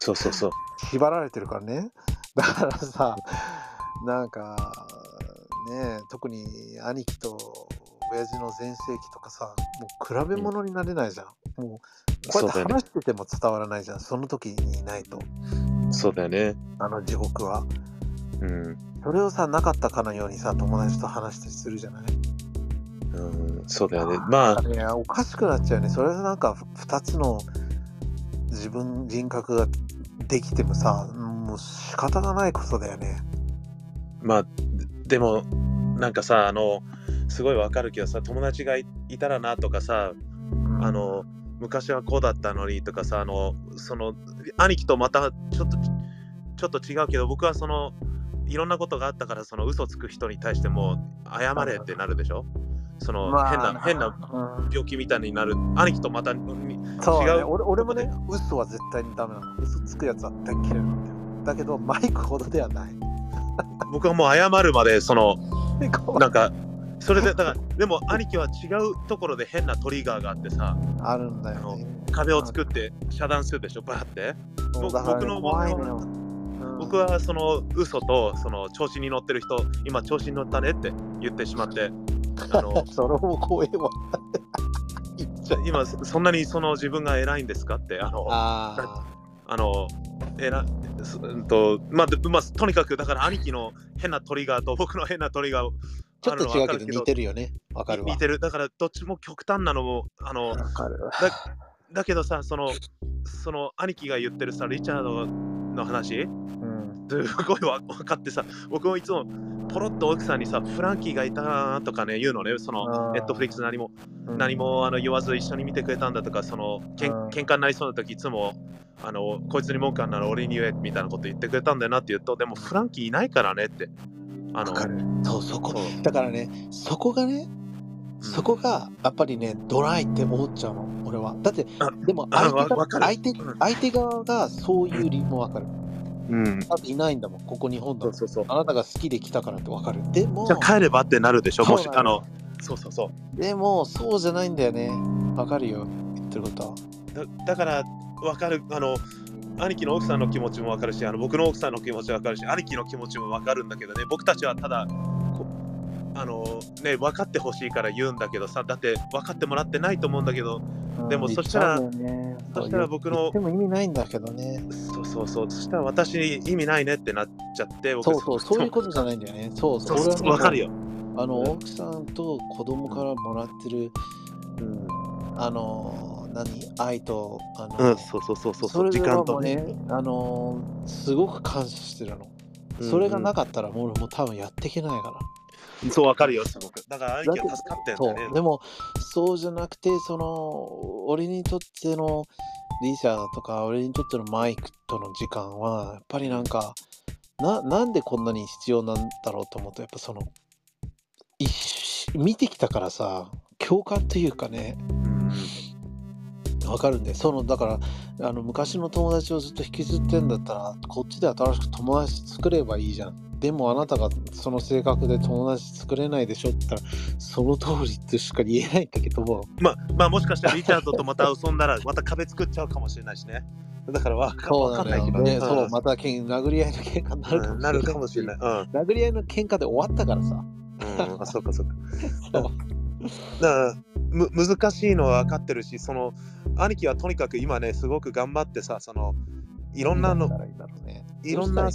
S1: そうそうそう。*laughs*
S2: 縛られてるからね。だからさなんかね特に兄貴と親父の全盛期とかさもう比べ物になれないじゃん、もうこうやって話してても伝わらないじゃん。その時にいないと。
S1: そうだよね。
S2: あの地獄は
S1: うん、
S2: それをさなかったかのようにさ友達と話したりするじゃない？
S1: うん、そうだよね。まあ、
S2: おかしくなっちゃうね。それでなんか2つの自分人格ができてもさもう仕方がないことだよね。
S1: まあ、でも、なんかさ、あの、すごいわかるけどさ、友達がいいたらなとかさ、あの、昔はこうだったのにとかさ、あの、その、兄貴とまたちょっと、ちょっと違うけど、僕はその、いろんなことがあったから、その嘘つく人に対しても、謝れってなるでしょ？その、
S2: まあ
S1: 変な、変な
S2: うん。
S1: 病気みたいになる。兄貴とまた、み
S2: そう、ね、
S1: 違う
S2: 俺俺もね嘘は絶対にダメなの。嘘つくやつは大っ嫌いなんだよだけどマイクほどではない。
S1: 僕はもう謝るまで、その、*laughs* なんか、それで、だから、でも兄貴は違うところで変なトリガーがあってさ、
S2: あるんだよね。
S1: 壁を作って遮断するでしょ、バーって。僕の
S2: 怖いのよ、うん
S1: 僕はその嘘とその調子に乗ってる人、今調子に乗ったねって言ってしまって、あの *laughs*
S2: それも怖いわ
S1: 今そんなにその自分が偉いんですかって、あの、あ *laughs*
S2: あ
S1: の、えら、すうんと、まあ、でまあ、とにかくだから兄貴の変なトリガーと僕の変なトリガー
S2: ちょっと違うけど似
S1: る
S2: てるよねわかるわ
S1: 似てる。だからどっちも極端なのも、あの、だだけどさ、その、その兄貴が言ってるさ、リチャードの話
S2: うん。
S1: すごいわ分かってさ、僕もいつもポロッと奥さんにさ、フランキーがいたなとかね、言うのね、そのネットフリックス何も
S2: うん
S1: 何もあの言わず一緒に見てくれたんだとか、そのけん
S2: うん
S1: 喧嘩になりそうな時いつもあのこいつに文句あんなら俺に言えみたいなこと言ってくれたんだよなって言うと、でもフランキーいないからねって。あの。
S2: そう、そこ。だからね、そこがね、そこがやっぱりね、ドライって思っちゃうの、俺は。だって
S1: あ、
S2: でも
S1: あ
S2: 相手相手側がそういう理由もわかる。
S1: うん、
S2: だっていないんだもん、ここ日本だ。
S1: そうそうそう。
S2: あなたが好きで来たからってわかる。でも
S1: じゃ、あ帰ればってなるでしょ、もしあのそうそうそう。
S2: でも、そうじゃないんだよね。わかるよ、言ってることは。
S1: だだから分かるあの兄貴の奥さんの気持ちも分かるしあの僕の奥さんの気持ちも分かるし兄貴の気持ちも分かるんだけどね僕たちはただこあのね分かってほしいから言うんだけどさだって分かってもらってないと思うんだけどでも
S2: うん
S1: そしたら
S2: ね
S1: そしたら僕の
S2: でも意味ないんだけどね。
S1: そうそうそうそしたら私に意味ないねってなっちゃって僕
S2: そうそう、そういうことじゃないんだよね。*laughs* そう
S1: そう。そう分かるよ、
S2: あの、
S1: うん。
S2: 奥さんと子供からもらってる、
S1: うん
S2: あの、何、愛と、あの、
S1: うん、そうそうそうそう
S2: それ
S1: 時間と
S2: ね。
S1: ね、
S2: あのーすごく感謝してるの。それがなかったら、もう俺もう多分やっていけないから。
S1: そう分かるよ。すごくだから兄貴は助かってん。だよね
S2: でも、そうじゃなくて、その、俺にとってのリシャとか、俺にとってのマイクとの時間は、やっぱりなんか、ななんでこんなに必要なんだろうと思うと、やっぱその、見てきたからさ、共感というかね、
S1: うん
S2: わかるんで、その、だから、あの、昔の友達をずっと引きずってんだったら、こっちで新しく友達作ればいいじゃん。でもあなたがその性格で友達作れないでしょって言ったら、その通りとしか言えないんだけども、
S1: まあ、まあ、もしかしたらリチャードとまた遊んだら、また壁作っちゃうかもしれないしね。だからわか
S2: そうなんだ
S1: どね。
S2: ね。そう、またけん殴り合いの喧嘩になるか
S1: うん
S2: もしれない。
S1: なるかもしれない。うん。
S2: 殴り合いの喧嘩で終わったからさ。
S1: うん、あ、そうかそうか。*laughs*
S2: そう
S1: だからむ難しいのは分かってるし、その兄貴はとにかく今ね、すごく頑張ってさ、そのいろんなの
S2: ね。
S1: いろんな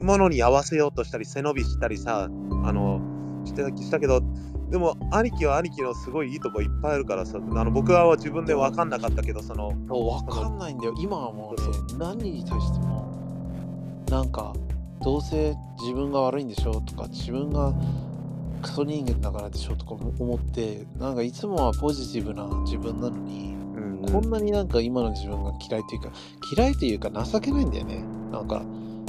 S1: ものに合わせようとしたり、背伸びしたりさ、あのしてしたけど、でも兄貴は兄貴のすごいいいとこいっぱいあるからさ、あの僕は自分で分かんなかったけど、その、
S2: そうわかんないんだよ。今はもうね何に対しても、なんか、どうせ自分が悪いんでしょとか、自分がクソ人間だからでしょとか思って、なんかいつもはポジティブな自分なのに、
S1: うん
S2: こんなになんか今の自分が嫌いというか、嫌いというか情けないんだよね。なんか、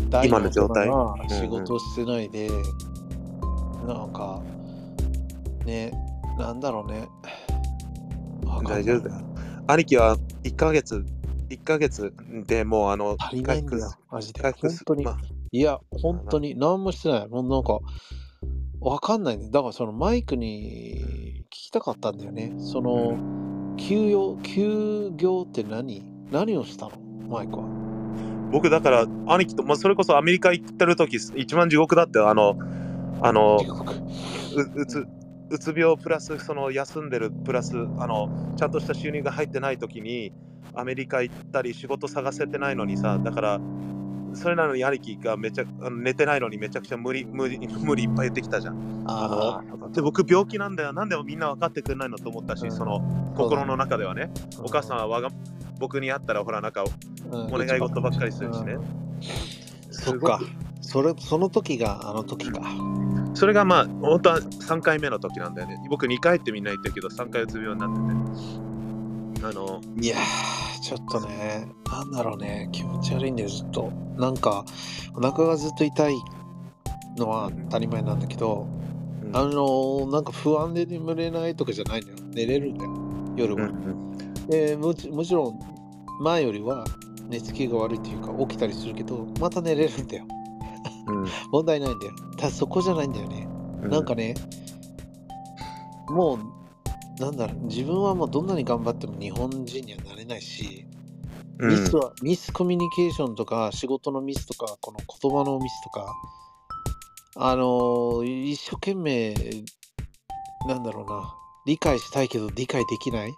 S2: 大
S1: 今の状態
S2: 仕事をしてないで、なんか、ね、なんだろうね。
S1: 大丈夫だよ。兄貴は1ヶ月、1ヶ月でもうあの、
S2: 足りないんだマジで。本当に。
S1: まあ
S2: いや、本当に何もしてない。もうなんか、わかんないね。だからそのマイクに聞きたかったんだよね。その、休養、休業って何？何をしたの？マイクは。
S1: 僕だから兄貴と、まあ、それこそアメリカ行ってる時一番地獄だってあのあのううつうつ病プラスその休んでるプラスあのちゃんとした収入が入ってない時にアメリカ行ったり仕事探せてないのにさだからそれなのに兄貴がめちゃあの寝てないのにめちゃくちゃ無理無理無理いっぱい言ってきたじゃん。
S2: ああ、
S1: で僕病気なんだよなんでもみんな分かってくれないのと思ったし、
S2: うん
S1: その心の中ではねお母さんはわが僕に会ったらほらなんか
S2: うん、
S1: お願い事ばっかりするしね。
S2: そっか。それ、その時があの時か。
S1: それがまあ、本当は3回目の時なんだよね。僕2回ってみんな言ってるけど、3回うつ病になってて。あの、
S2: いやー、ちょっとね、なんだろうね、気持ち悪いんだよ、ずっと。なんか、お腹がずっと痛いのは当たり前なんだけど、
S1: うん
S2: あのーなんか不安で眠れないとかじゃないのよ。寝れるんだよ、夜
S1: うんう
S2: は。
S1: ん
S2: でもちもちろん、前よりは寝つきが悪いというか、起きたりするけど、また寝れるんだよ。*laughs* 問題ないんだよ。ただそこじゃないんだよね。
S1: うん
S2: なんかね、もう、なんだろう、自分はもうどんなに頑張っても日本人にはなれないし、
S1: うん
S2: ミスは、ミスコミュニケーションとか、仕事のミスとか、この言葉のミスとか、あのー一生懸命、なんだろうな、理解したいけど理解できない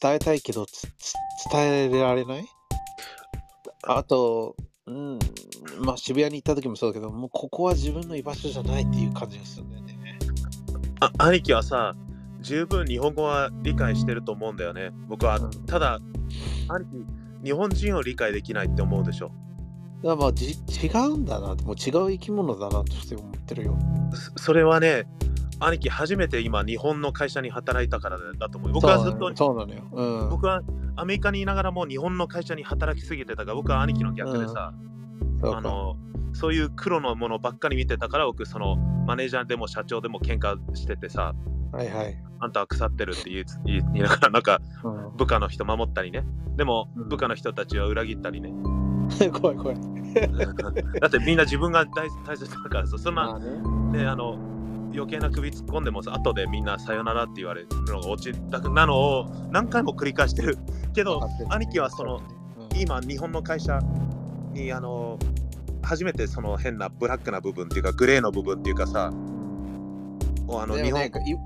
S2: 伝えたいけど伝えられないあと、うん、まあ渋谷に行った時もそうだけど、もうここは自分の居場所じゃないっていう感じがするんだよね。
S1: あ兄貴はさ、十分日本語は理解してると思うんだよね。僕は、
S2: うん
S1: ただ、兄貴、日本人を理解できないって思うでしょ。
S2: まあじ違うんだなもう違う生き物だなとして思ってるよ。
S1: そそれはね、兄貴、初めて今、日本の会社に働いたからだと思う。僕はずっと、
S2: そうなのよ。うん、
S1: 僕はアメリカにいながらも日本の会社に働きすぎてたから、僕は兄貴の逆でさ、
S2: そうか
S1: あのそういう黒のものばっかり見てたから、僕、そのマネージャーでも社長でも喧嘩しててさ、
S2: はいはい。
S1: あんたは腐ってるって言い言いながら、なんか
S2: うん、
S1: 部下の人守ったりね。でも
S2: うん
S1: 部下の人たちは裏切ったりね。*laughs*
S2: 怖い怖い。*laughs*
S1: だってみんな自分が大大切だからさ、そんな
S2: まあね。
S1: ね、あの余計な首突っ込んでもさ、後でみんなさよならって言われるのが落ちたなのを何回も繰り返してるけど、兄貴はその、
S2: うん
S1: 今、日本の会社にあの初めてその変なブラックな部分っていうか、グレーの部分っていうかさ、あの日本、
S2: ねい
S1: う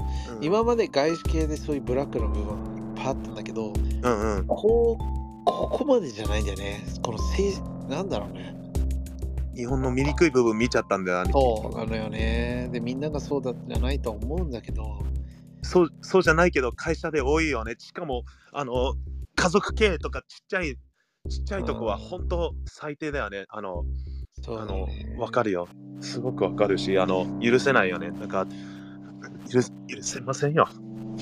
S1: ん
S2: 今まで外資系でそういうブラックの部分いっぱいあったんだけど、
S1: うんうん、
S2: こう、ここまでじゃないんだよね。このせい、なんだろうね。
S1: 日本の醜い部分見ちゃったんだよ、
S2: そうなのよね。で、みんながそうだじゃないと思うんだけど、
S1: そうそうじゃないけど、会社で多いよね。しかも、あの家族経営とかちっちゃい、ちっちゃいとこは
S2: うん
S1: 本当最低だよね。あの、
S2: そう
S1: あの
S2: だね。
S1: わかるよ。すごくわかるし、あの、許せないよね。なんか、許す許せませんよ。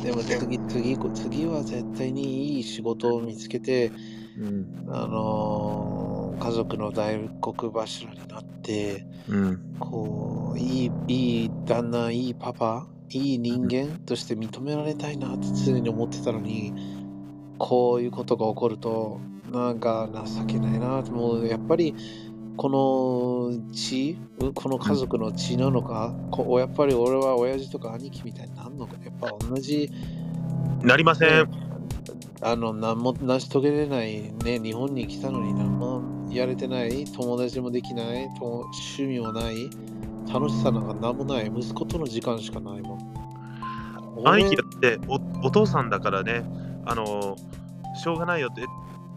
S2: でも次、次、次は絶対にいい仕事を見つけて、
S1: うん。
S2: あのー家族の大黒柱になって、
S1: うん。
S2: こう、いい、いい旦那、いいパパ、いい人間として認められたいなって常に思ってたのに、こういうことが起こると、なんか情けないなって、もうやっぱり、この血、うこの家族の血なのか、こやっぱり俺は親父とか兄貴みたいになるのか、やっぱ同じ、
S1: なりません。
S2: あの、何も成し遂げれないね、日本に来たのに何もやれてない、友達もできない、と趣味もない、楽しさなんか何もない、息子との時間しかないもん。
S1: 兄貴だっておお父さんだからね、あの、しょうがないよって。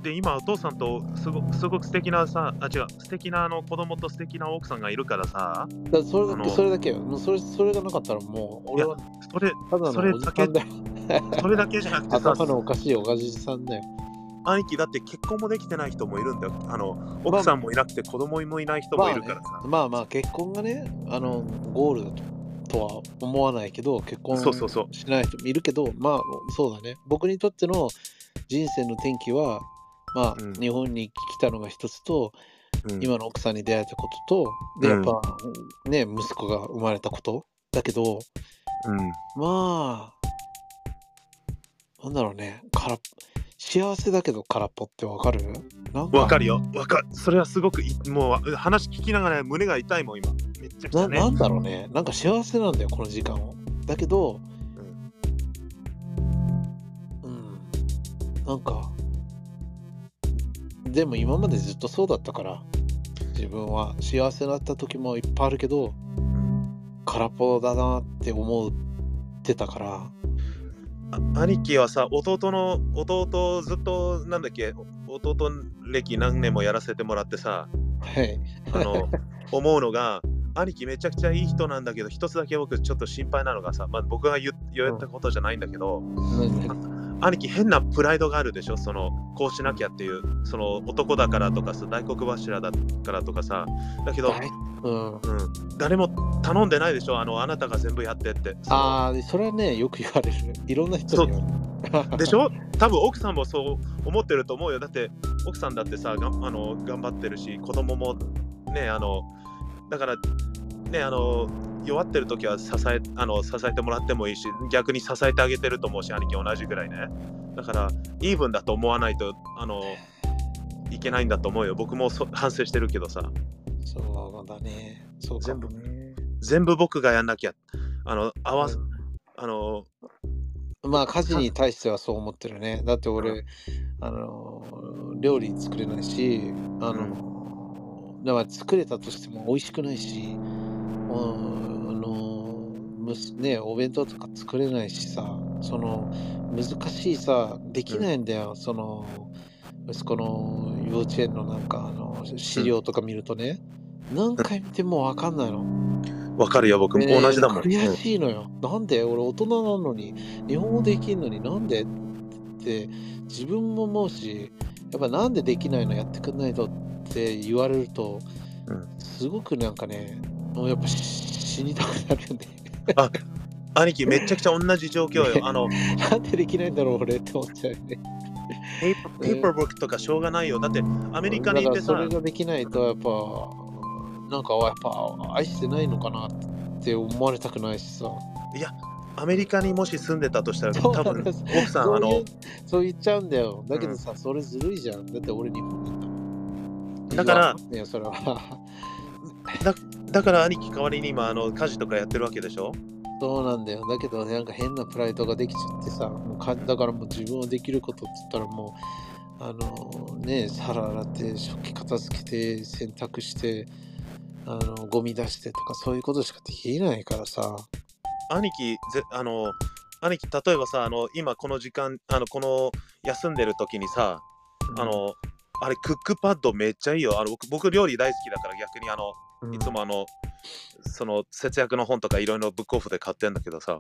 S1: で、今、お父さんとすごすごく素敵なさ、あ、違う、素敵なあの子供と素敵な奥さんがいるからさ、
S2: だそれだけ、それだけよ。もうそれそれがなかったらもう、俺は
S1: それ、
S2: ただ
S1: それ
S2: のおじさんだよ。*laughs*
S1: それだけじゃなくてさ、
S2: 頭のおかしいおかじさんだよ。
S1: 兄貴だって結婚もできてない人もいるんだよ。あの、奥さんもいなくて子供もいない人もいるからさ。
S2: まあまあ、結婚がね、あの、ゴールだととは思わないけど、結婚しない人もいるけど、まあ、そうだね。僕にとっての人生の転機は、まあ、
S1: うん
S2: 日本に来たのが一つと、
S1: うん
S2: 今の奥さんに出会えたことと、で、
S1: うん
S2: やっぱ、ね、息子が生まれたこと。だけど、
S1: うん
S2: まあ、なんだろうね、空っ幸せだけど空っぽってわかる？
S1: わかるよ。わかる。それはすごくいもう話聞きながら胸が痛いもん今。めっちゃくちゃね。
S2: ななんだろうね、なんか幸せなんだよ、この時間を。だけど、うん、なんか、でも今までずっとそうだったから、自分は幸せだった時もいっぱいあるけど、空っぽだなって思ってたから、
S1: あ兄貴はさ、弟の弟ずっとなんだっけ、弟歴何年もやらせてもらってさ、
S2: はい。
S1: あの *laughs* 思うのが、兄貴めちゃくちゃいい人なんだけど、一つだけ僕ちょっと心配なのがさ、まあ、僕が言言ったことじゃないんだけど、兄貴変なプライドがあるでしょ？そのこうしなきゃっていうその男だからとかさ大黒柱だからとかさだけど、
S2: はいうん、
S1: うん、誰も頼んでないでしょ？あのあなたが全部やってって。
S2: ああ、それはね、よく言われる。いろんな人に言われる。
S1: でしょ？多分奥さんもそう思ってると思うよ。だって奥さんだってさがあの頑張ってるし子供もねあのだからねあの弱ってる時は支えあの支えてもらってもいいし逆に支えてあげてると思うし兄貴同じぐらいね。だからイーブンだと思わないとあのいけないんだと思うよ。僕もそ反省してるけどさ。
S2: そうだね。そうかもね。
S1: 全部僕がやんなきゃ。あの合わす
S2: うん。
S1: あの
S2: まあ家事に対してはそう思ってるね。だって俺、あの料理作れないし、あの、だから作れたとしても美味しくないし、うん、あのねお弁当とか作れないしさ、その難しいさできないんだよ。その息子の幼稚園のなんかあの資料とか見るとね、何回見てもわかんないの。
S1: わかるよ。僕も
S2: ね
S1: 同じだもん、
S2: 悔しいのよ。なんで？俺大人なのに、日本語できんのになんで？って自分も思うし、やっぱなんでできないのやってくんないとっって言われると、
S1: うん
S2: すごくなんかね、もうやっぱし死にたくなるよね。
S1: 兄貴、めちゃくちゃ同じ状況
S2: ね
S1: よ。あの、
S2: なんでできないんだろう、俺って思っちゃうよね。
S1: ペーパーペーパーブックとかしょうがないよ。だって、アメリカに行ってさ
S2: それができないと、やっぱ、なんか、やっぱ愛してないのかなって思われたくないしさ。
S1: アメリカにもし住んでたとしたら、多分奥さん、あの
S2: そう言っちゃうんだよ。だけどさ、それずるいじゃん。だって俺日本にいた。
S1: だから
S2: いや、それは。*laughs*
S1: だから兄貴代わりに今、あの家事とかやってるわけでしょ？
S2: そうなんだよ。だけど、なんか変なプライドができちゃってさ、もうかだからもう自分はできることって言ったらもう、あのね、皿洗って、食器片付けて、洗濯して、あのゴミ出してとか、そういうことしかできないからさ。
S1: 兄貴、ぜあの、兄貴、例えばさ、あの今この時間、あのこの休んでる時にさ、あの、あれ、クックパッドめっちゃいいよ。あの僕、僕料理大好きだから逆にあの、
S2: うん、
S1: いつもあの、その節約の本とかいろいろブックオフで買ってんだけどさ、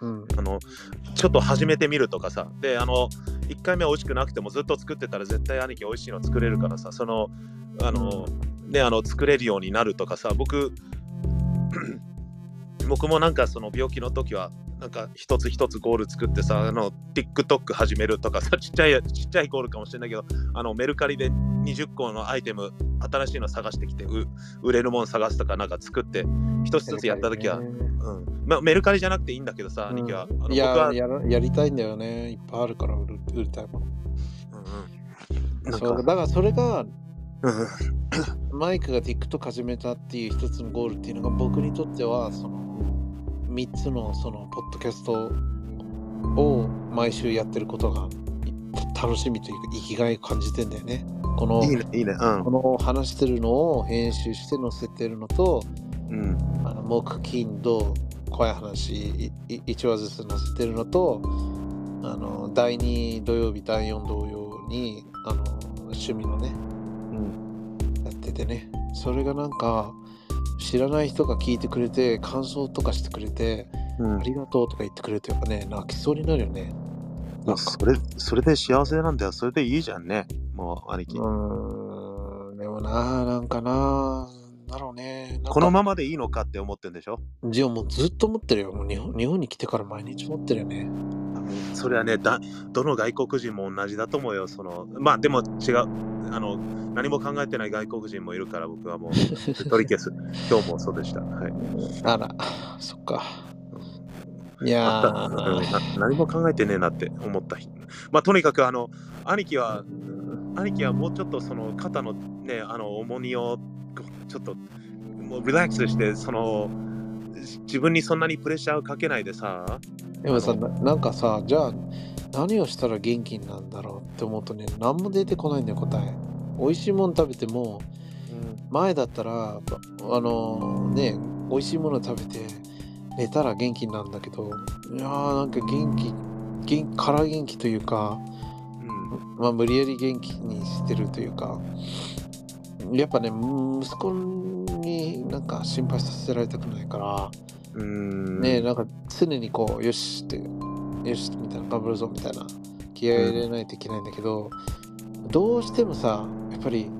S2: うん、
S1: あの、ちょっと始めてみるとかさ、で、あの、1回目美味しくなくてもずっと作ってたら絶対兄貴美味しいの作れるからさ、その、あの、ね、あの、作れるようになるとかさ、僕、*clears throat* 僕もなんかその病気の時は、なんか一つ一つゴール作ってさ、あの、TikTok 始めるとかさ、*laughs* ちっちゃい、ちっちゃいゴールかもしれないけど、あの、メルカリで20個のアイテム、新しいの探してきて、う売れるもの探すとかなんか作って、一つ一つやった時は、
S2: ね
S1: うんまあ、メルカリじゃなくていいんだけどさ、兄貴は。あの僕
S2: いや
S1: は、
S2: やりたいんだよね。いっぱいあるから売る売りたいもの。
S1: うんうん、なんか
S2: そうだからそれが
S1: うん
S2: マイクが TikTok 始めたっていう一つのゴールっていうのが僕にとってはその3つのそのポッドキャストを毎週やってることがい楽しみというか生きがいを感じてんだよね。この
S1: いいね、いいね。うん
S2: この話してるのを編集して載せてるのと
S1: うん。
S2: あの木金土怖い話1話ずつ載せてるのとあの第2土曜日第4土曜にあの趣味のね
S1: うん。
S2: やっててねそれがなんか知らない人が聞いてくれて感想とかしてくれて
S1: うん。
S2: ありがとうとか言ってくれてやっぱね泣きそうになるよね。
S1: まあ、それ、それで幸せなんだよ。それでいいじゃんね。もう、兄貴。
S2: うーんでもななんかなだろうね。
S1: このままでいいのかって思ってんでしょ？
S2: じゃあもうずっと持ってるよ。もう日本日本に来てから毎日持ってるよね
S1: それはねだ、どの外国人も同じだと思うよ。そのまあ、でも違う。あの、何も考えてない外国人もいるから、僕はもう、取り消す。*laughs* 今日もそうでした。はい。
S2: あらそっかいや
S1: 何も考えてねえなって思った日。まあ、とにかく、あの、兄貴は、兄貴はもうちょっとその肩のね、あの重荷をちょっともうリラックスして、その自分にそんなにプレッシャーをかけないでさ、
S2: でもさななんかさじゃあ何をしたら元気になるんだろうって思うとね何も出てこないんだよ答え。美味しいもの食べても前だったらあのね美味しいもの食べて寝たら元気になるんだけどいやーなんか元気元から元気というか、
S1: うん。
S2: まあ、無理やり元気にしてるというか。やっぱね息子になんか心配させられたくないから。
S1: うん、
S2: ねなんか常にこうよしってよしみたいな頑張るぞみたいな気合い入れないといけないんだけど、どうしてもさやっぱり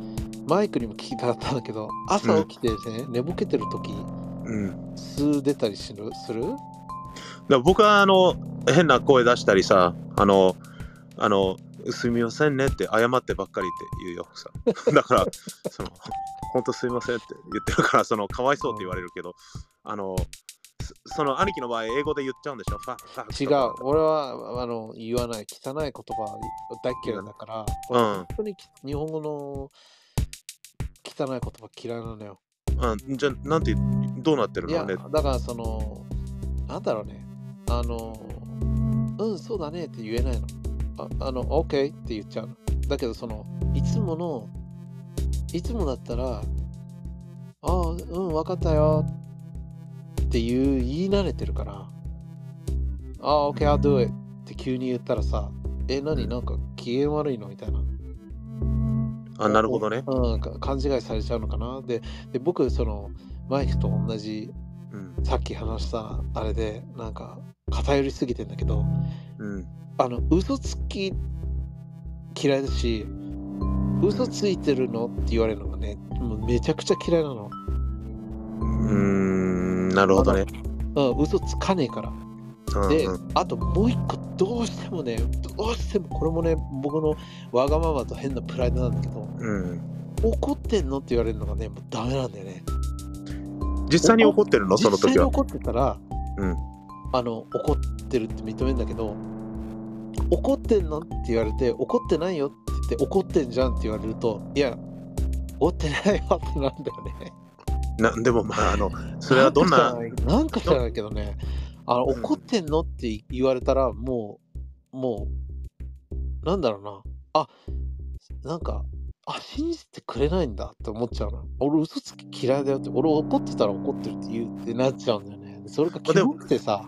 S2: マイクにも聞きたかったんだけど朝起きてね、寝ぼけてる時
S1: うん、
S2: 数出たりする？する？
S1: だ僕はあの変な声出したりさ、あの、あの、すみませんねって謝ってばっかりって言うよさ。*laughs* だから、その、本当すみませんって言ってるから、その、かわいそうって言われるけど、あの、そその兄貴の場合、英語で言っちゃうんでしょ？ファファ
S2: 違う俺はあの言わない汚い言葉大っ嫌いだから、
S1: うん。
S2: 本当にき日本語の汚い言葉嫌いなのよ。
S1: うん、じゃあ、なんて、どうなってる
S2: いや
S1: のね。
S2: だからそのなんだろうね。あのうんそうだねって言えないの。ああの OK って言っちゃうの。だけどそのいつものいつもだったらああうん分かったよっていう言い慣れてるからああ OK I'll do it って急に言ったらさえ何？なんか機嫌悪いの？みたいな
S1: あ、なるほどね。
S2: うん、か勘違いされちゃうのかな？でで僕そのマイクと同じ
S1: うん。
S2: さっき話したあれでなんか偏りすぎてんだけど
S1: うん。
S2: あの嘘つき嫌いだし嘘ついてるのって言われるのがね、もうめちゃくちゃ嫌いなの。
S1: うーん、なるほどね。
S2: うん、嘘つかねえから。
S1: うん
S2: で
S1: うん、
S2: あともう一個どうしてもね、どうしてもこれもね、僕のわがままと変なプライドなんだけど、
S1: うん
S2: 怒ってんのって言われるのがね、もうダメなんだよね。
S1: 実際に怒ってるの？その時は。
S2: 実際に怒ってたら、
S1: うん
S2: あの怒ってるって認めるんだけど怒ってんの？って言われて怒ってないよって言って怒ってんじゃんって言われるといや怒ってないよってなんだよね。
S1: なでもまあ、あの、それはどんな、
S2: なんか知らないけどねあの
S1: うん。
S2: 怒ってんのって言われたらもうもうなんだろうな。あなんかあ信じてくれないんだって思っちゃうの。俺嘘つき嫌いだよって俺怒ってたら怒ってるって言うってなっちゃうんだよね。それがキモくてさ。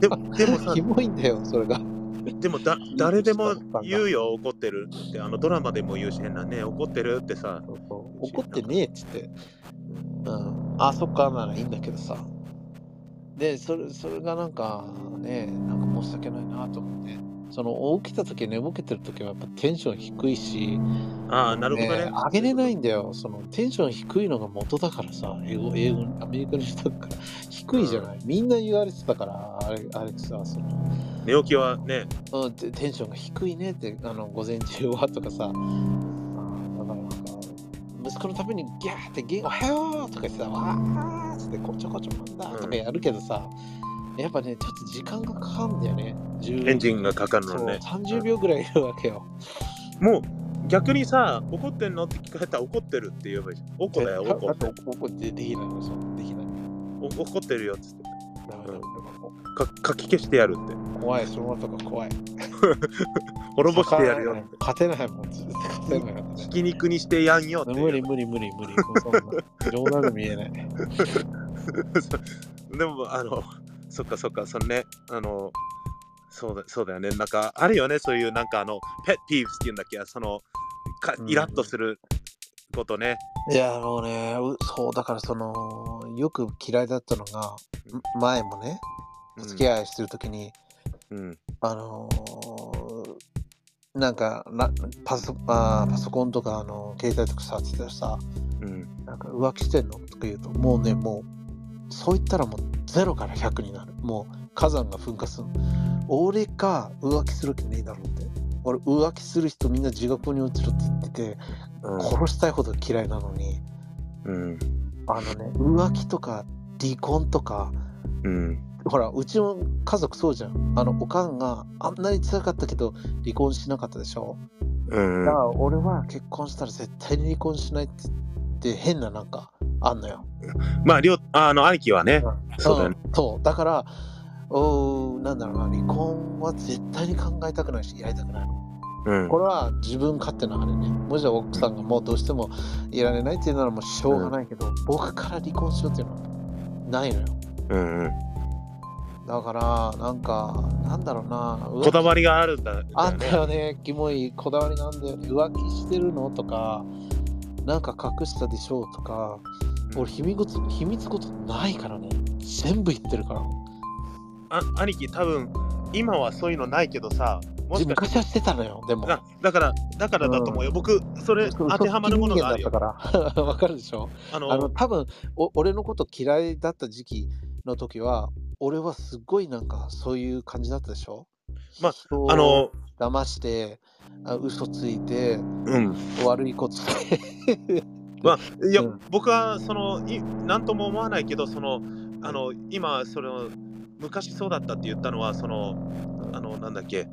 S1: でもでもさ *laughs*
S2: キ、モいんだよそれが
S1: でもだ誰でも言うよ、怒ってる。って。あのドラマでも言うし、変なね、怒ってるってさ。
S2: そうそう。怒ってねえっつって。うん。あそっかならいいんだけどさ。でそれそれがなんかねなんか申し訳ないなと思って。その起きた時寝ぼけてる時はやっぱテンション低いし。
S1: ああ、なるほどね。
S2: 上げれないんだよ。そのテンション低いのが元だからさ英語英語アメリカの人だから。低いじゃない、みんな言われてたからアレアレクサはその
S1: 寝起きはね、
S2: うん、てテンションが低いねってあの午前中はとかさ。だからなんか息子のためにギャーってゲおはようとか言ってさわーってこちょこちょなんだとかやるけどさ、やっぱねちょっと時間がかかるんだよね。10
S1: エンジンがかかるのね。
S2: 30秒ぐらいいるわけよ。
S1: もう逆にさ、怒ってんのって聞かれたら怒ってるって言えばいいじゃん。怒だよ、怒
S2: だって怒ってできないのできない
S1: お怒ってるよっつって。
S2: ダメだ、
S1: うんか書き消してやるって。
S2: う怖い。その後が怖い。*laughs*
S1: 滅ぼしてやるよ。って。
S2: 勝てないもん。勝てない
S1: ひき肉にしてやんよって。
S2: 無理無理無理無理。もうそんな冗談で見えない。*laughs*
S1: でも、あの、そっかそっか、そのね、あの、そうだそうだよね。なんか、あるよね、そういう、なんか、あの、ペッティーブスっていうんだっけ、その、か
S2: うん。
S1: イラッとすることね。
S2: いや、あのね、うそう、だからその、よく嫌いだったのが、ん。前もね、お付き合いしてるときに、
S1: うん。
S2: あのーなんかなパソあーパソコンとかあの携帯とか触ってたらさ、
S1: うん。
S2: なんか浮気してんの？とか言うと、もうね、もう、そう言ったらもう0から100になる。もう火山が噴火する。俺か浮気する気ねえだろうって。俺浮気する人みんな地獄に落ちろって言ってて、殺したいほど嫌いなのに、
S1: うん。
S2: あのね、浮気とか離婚とか、
S1: うん。
S2: ほら、うちの家族そうじゃん。あの、おかんがあんなに辛かったけど、離婚しなかったでしょ？
S1: うん
S2: だから俺は結婚したら絶対に離婚しないって変ななんかあんのよ。
S1: まあ、りょうあの、兄貴はね、そうだよね。
S2: んそう。だから、おーなんだろうな、離婚は絶対に考えたくないし、やりたくないの。
S1: うん
S2: これは自分勝手なあれね。もし奥さんがもうどうしてもいられないっていうならもうしょうがないけど、僕から離婚しようっていうのはないのよ。
S1: うんうん。
S2: だから、なんか、なんだろうな。
S1: こだわりがあるんだ。
S2: あんだよね、キモいこだわりなんだよね。浮気してるのとか、なんか隠したでしょうとか、俺秘密秘密ことないからね。全部言ってるから。
S1: あ兄貴、多分今はそういうのないけどさ、もしか
S2: 昔はしてたのよ、でも。
S1: あだから、だからだと思うよ。僕、それ
S2: そう
S1: 当てはまるものがあるよ。*laughs*
S2: わかるでしょ？
S1: あの
S2: あの、多分お俺のこと嫌いだった時期の時は、俺はすごいなんかそういう感じだったでしょ？
S1: まああの、
S2: 騙して、あ嘘ついて、
S1: うん。
S2: 悪いことして。
S1: まあ、いや、
S2: うん
S1: 僕は、その、いなんとも思わないけど、その、あの、今、その、昔そうだったって言ったのは、その、あの、なんだっけ、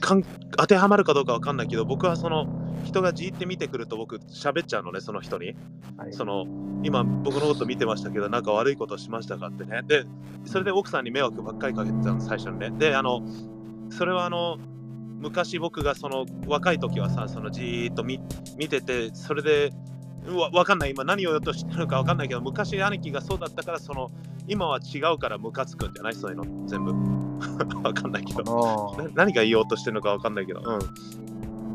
S1: かん当てはまるかどうかわかんないけど、僕はその、人がじーって見てくると僕喋っちゃうのね、その人に。
S2: はい。
S1: その今僕のこと見てましたけどなんか悪いことしましたかってね。でそれで奥さんに迷惑ばっかりかけてたの最初にね。であのそれはあの昔僕がその若い時はさそのじーっと見見ててそれでうわわかんない。今何を言おうとしてるのかわかんないけど昔兄貴がそうだったからその今は違うからムカつくんじゃない？そういうの。全部。*laughs* わかんないけど。
S2: あ
S1: な何が言おうとしてるのかわかんないけど。う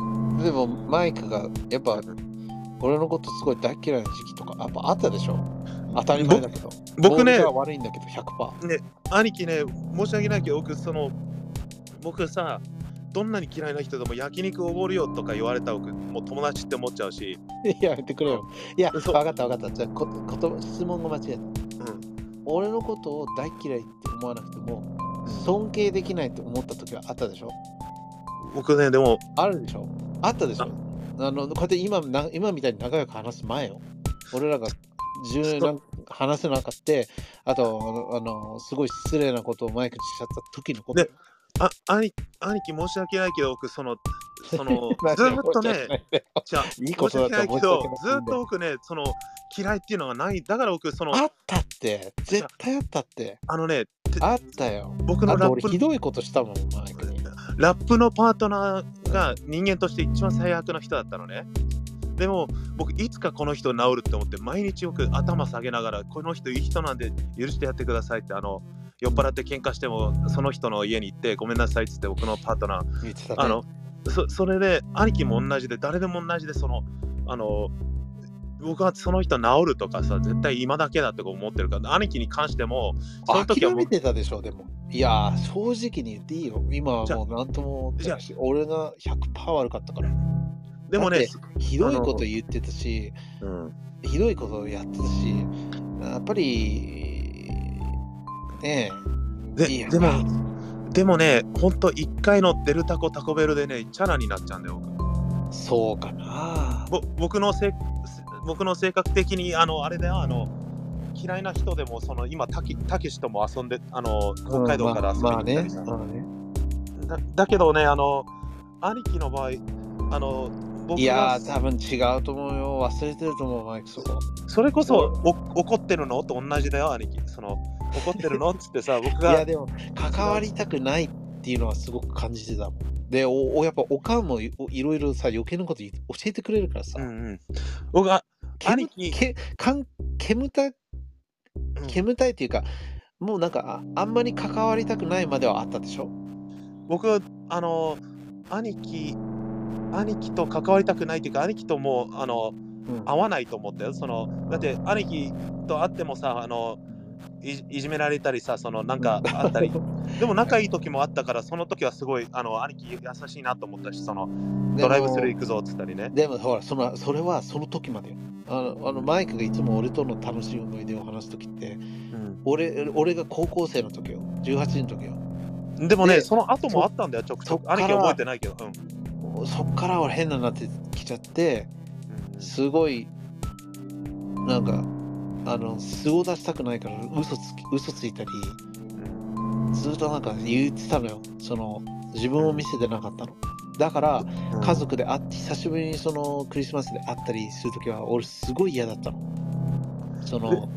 S1: ん。
S2: ーでもマイクがやっぱ俺のことすごい大嫌いな時期とかやっぱあったでしょ？*laughs* 当たり前だけど。
S1: 僕ね
S2: 悪いんだけど100%
S1: 兄貴ね、申し訳ないけど、僕、その、僕さ、どんなに嫌いな人でも焼肉おごるよとか言われたら僕もう友達って思っちゃうし、
S2: いや、やめてくれよ。いや、
S1: そう
S2: 分かった分かった。じゃあここと、質問が間違えた。
S1: うん、
S2: 俺のことを大嫌いって思わなくても、尊敬できないって思った時はあったでしょ？
S1: 僕ねでも
S2: あるでしょ？あったでしょ？あの、こうやって今な今みたいに仲良く話す前よ。俺らが10年話せなかった。あとあの、あの、すごい失礼なことをマイクにしちゃった時のことよ。
S1: あ兄兄貴申し訳ないけど僕その *laughs* そのずーっとねじゃあ申し訳ないけどずーっと僕ねその嫌いっていうのがないだから僕その
S2: あったって、絶対あったって。
S1: あのねて
S2: あったよ。
S1: 僕のラップ
S2: ひどいことしたもん、マイクに。
S1: ラップのパートナーが人間として一番最悪の人だったのね。でも僕いつかこの人治るって思って毎日よく頭下げながらこの人いい人なんで許してやってくださいってあの酔っ払って喧嘩してもその人の家に行ってごめんなさいっつって僕のパートナー
S2: ね。
S1: あのそそれで兄貴も同じで誰でも同じでそのあの僕はその人治るとかさ絶対今だけだって思ってるから兄貴に関してもその時は
S2: 諦めてたでしょ、でも。いやー、正直に言っていいよ。今はもう何とも俺が100%悪かったから。
S1: でもね
S2: ひどいこと言ってたし、
S1: うん
S2: ひどいことやってたし、やっぱり、ね
S1: ででもでもね、ほんと1回のデルタコタコベルでね、チャラになっちゃうんだよ。僕
S2: そうかな。
S1: ぼ僕のせ僕の性格的に、あの、あれだよ、あの、嫌いな人でも、その今たけ、たけしとも遊んで、あの、北海道から遊びに
S2: まあね
S1: 行ったりさ、
S2: まあね。
S1: だだけどね、あの、兄貴の場合、あの、僕
S2: いや多分違うと思うよ。忘れてると思う、マイクそこ。
S1: それこそお怒ってるの？と同じだよ、兄貴。その怒ってるの？っつってさ、僕
S2: いや、
S1: が、
S2: でも、関わりたくないっていうのはすごく感じてたもん。で、おおやっぱ、おかんもいいろいろさ、余計なこと教えてくれるからさ。
S1: うんうん、僕が、
S2: 煙
S1: 兄貴
S2: けかん煙た煙たいっていうか、もうなんかああんまり関わりたくないまではあったでしょ？
S1: 僕あの兄貴兄貴と関わりたくないっていうか兄貴ともうあの
S2: うん。
S1: 会わないと思ったよ。そのだって兄貴と会ってもさあのいいじめられたりさそのなんかあったり。*laughs* でも仲いい時もあったからその時はすごいあの兄貴優しいなと思ったしその
S2: で
S1: ドライブスルー
S2: も
S1: 行くぞっつったりね。
S2: でもほらその、それはその時までよ。あのあのマイクがいつも俺との楽しい思い出を話す時って、俺俺が高校生の時よ、18の時よ。
S1: でもね
S2: で
S1: その後もあったんだよちょくちょく
S2: そっから
S1: 兄貴覚えてないけど。うん。
S2: そっから俺変なになってきちゃって、
S1: うん。
S2: すごい、なんか、あの、素を出したくないから嘘つき嘘ついたり、
S1: うん
S2: ずっとなんか言ってたのよ。その、自分を見せてなかったの。だから、
S1: うん
S2: 家族で会って、久しぶりにそのクリスマスで会ったりするときは、俺すごい嫌だったの。その、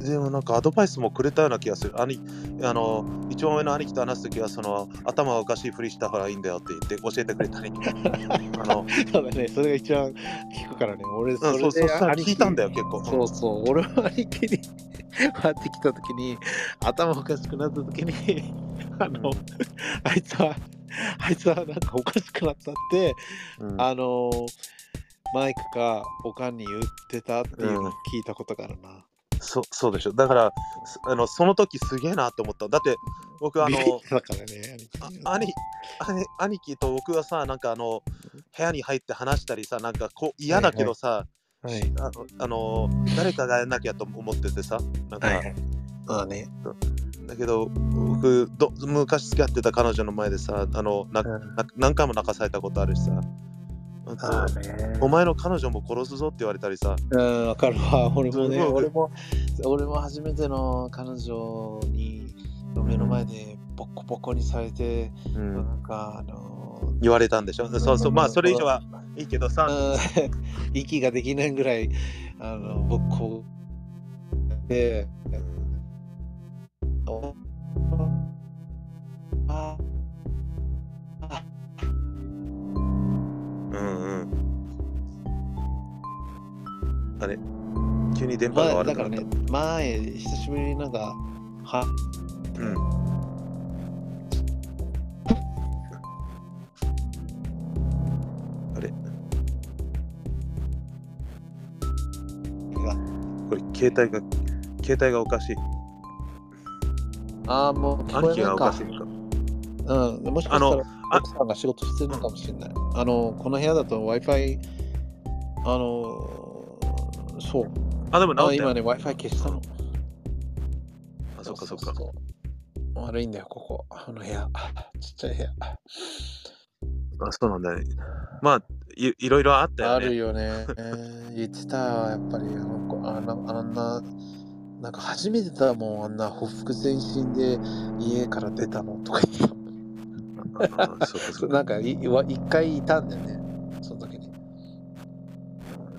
S1: でもなんかアドバイスもくれたような気がする。兄あの一番上の兄貴と話すときはその頭がおかしいふりした方がいいんだよって言って教えてくれたり。*laughs* あの
S2: そうだね、それが一番聞くからね。俺、
S1: うん、そうそう
S2: で
S1: そう
S2: 兄貴
S1: 聞いたんだよ結構。
S2: そうそう、俺は兄貴に会ってきたときに、頭おかしくなったときに、あ
S1: うん
S2: の、あいつは、あいつはなんかおかしくなったって、
S1: うん
S2: あの、マイクかおかんに言ってたっていうのを聞いたことがあるな。
S1: そそうでしょ。だからすあのその時すげえなって思った。だって僕あの
S2: ね、
S1: あ兄兄兄貴と僕はさなんかあの部屋に入って話したりさなんかこう嫌だけどさ、
S2: はい。
S1: あのあの誰かがやらなきゃと思っててさなんか、
S2: はいはい。まあね。
S1: だけど僕ど昔付き合ってた彼女の前でさあのな
S2: うん
S1: な何回も泣かされたことあるしさあと
S2: あーね
S1: お前の彼女も殺すぞって言われたりさ。
S2: うん、わかるわ。俺もね、
S1: うん
S2: 俺も、俺も初めての彼女に、目の前でボコボコにされて、
S1: うん。
S2: なんか、あの
S1: 言われたんでしょ？そうそう。まあそれ以上はいいけどさ。
S2: うん。*laughs* 息ができないぐらい、あの、ボコで、お
S1: うんうん。あれ？急に電波が
S2: 前
S1: 悪くなった、
S2: だからね、前、久しぶりになんか、は、
S1: うん。あれ？
S2: が
S1: これ携帯が携帯がおかしい。
S2: ああ、もう聞こ
S1: 兄貴が
S2: えないか。
S1: おかしい。のか。
S2: うん、もしかしたら、
S1: あ
S2: 奥さんが仕事してるのかもしれない。あの、この部屋だと Wi-Fi、あの、そう。
S1: あ、でも治った
S2: 今ね、Wi-Fi 消したの。
S1: あ、そっかそっか。
S2: 悪いんだよ、ここ。あの部屋。*laughs* ちっちゃい部屋。
S1: あ、そうなんだね。まあ、いいろいろあったよね。
S2: あるよね。言ってたわ、やっぱりあの子あのあんな、なんか初めてだもん、あんなほふ前進で家から出たのとか言っ
S1: そっかそっか。
S2: なんかいわ一回いたんだよね、その時に。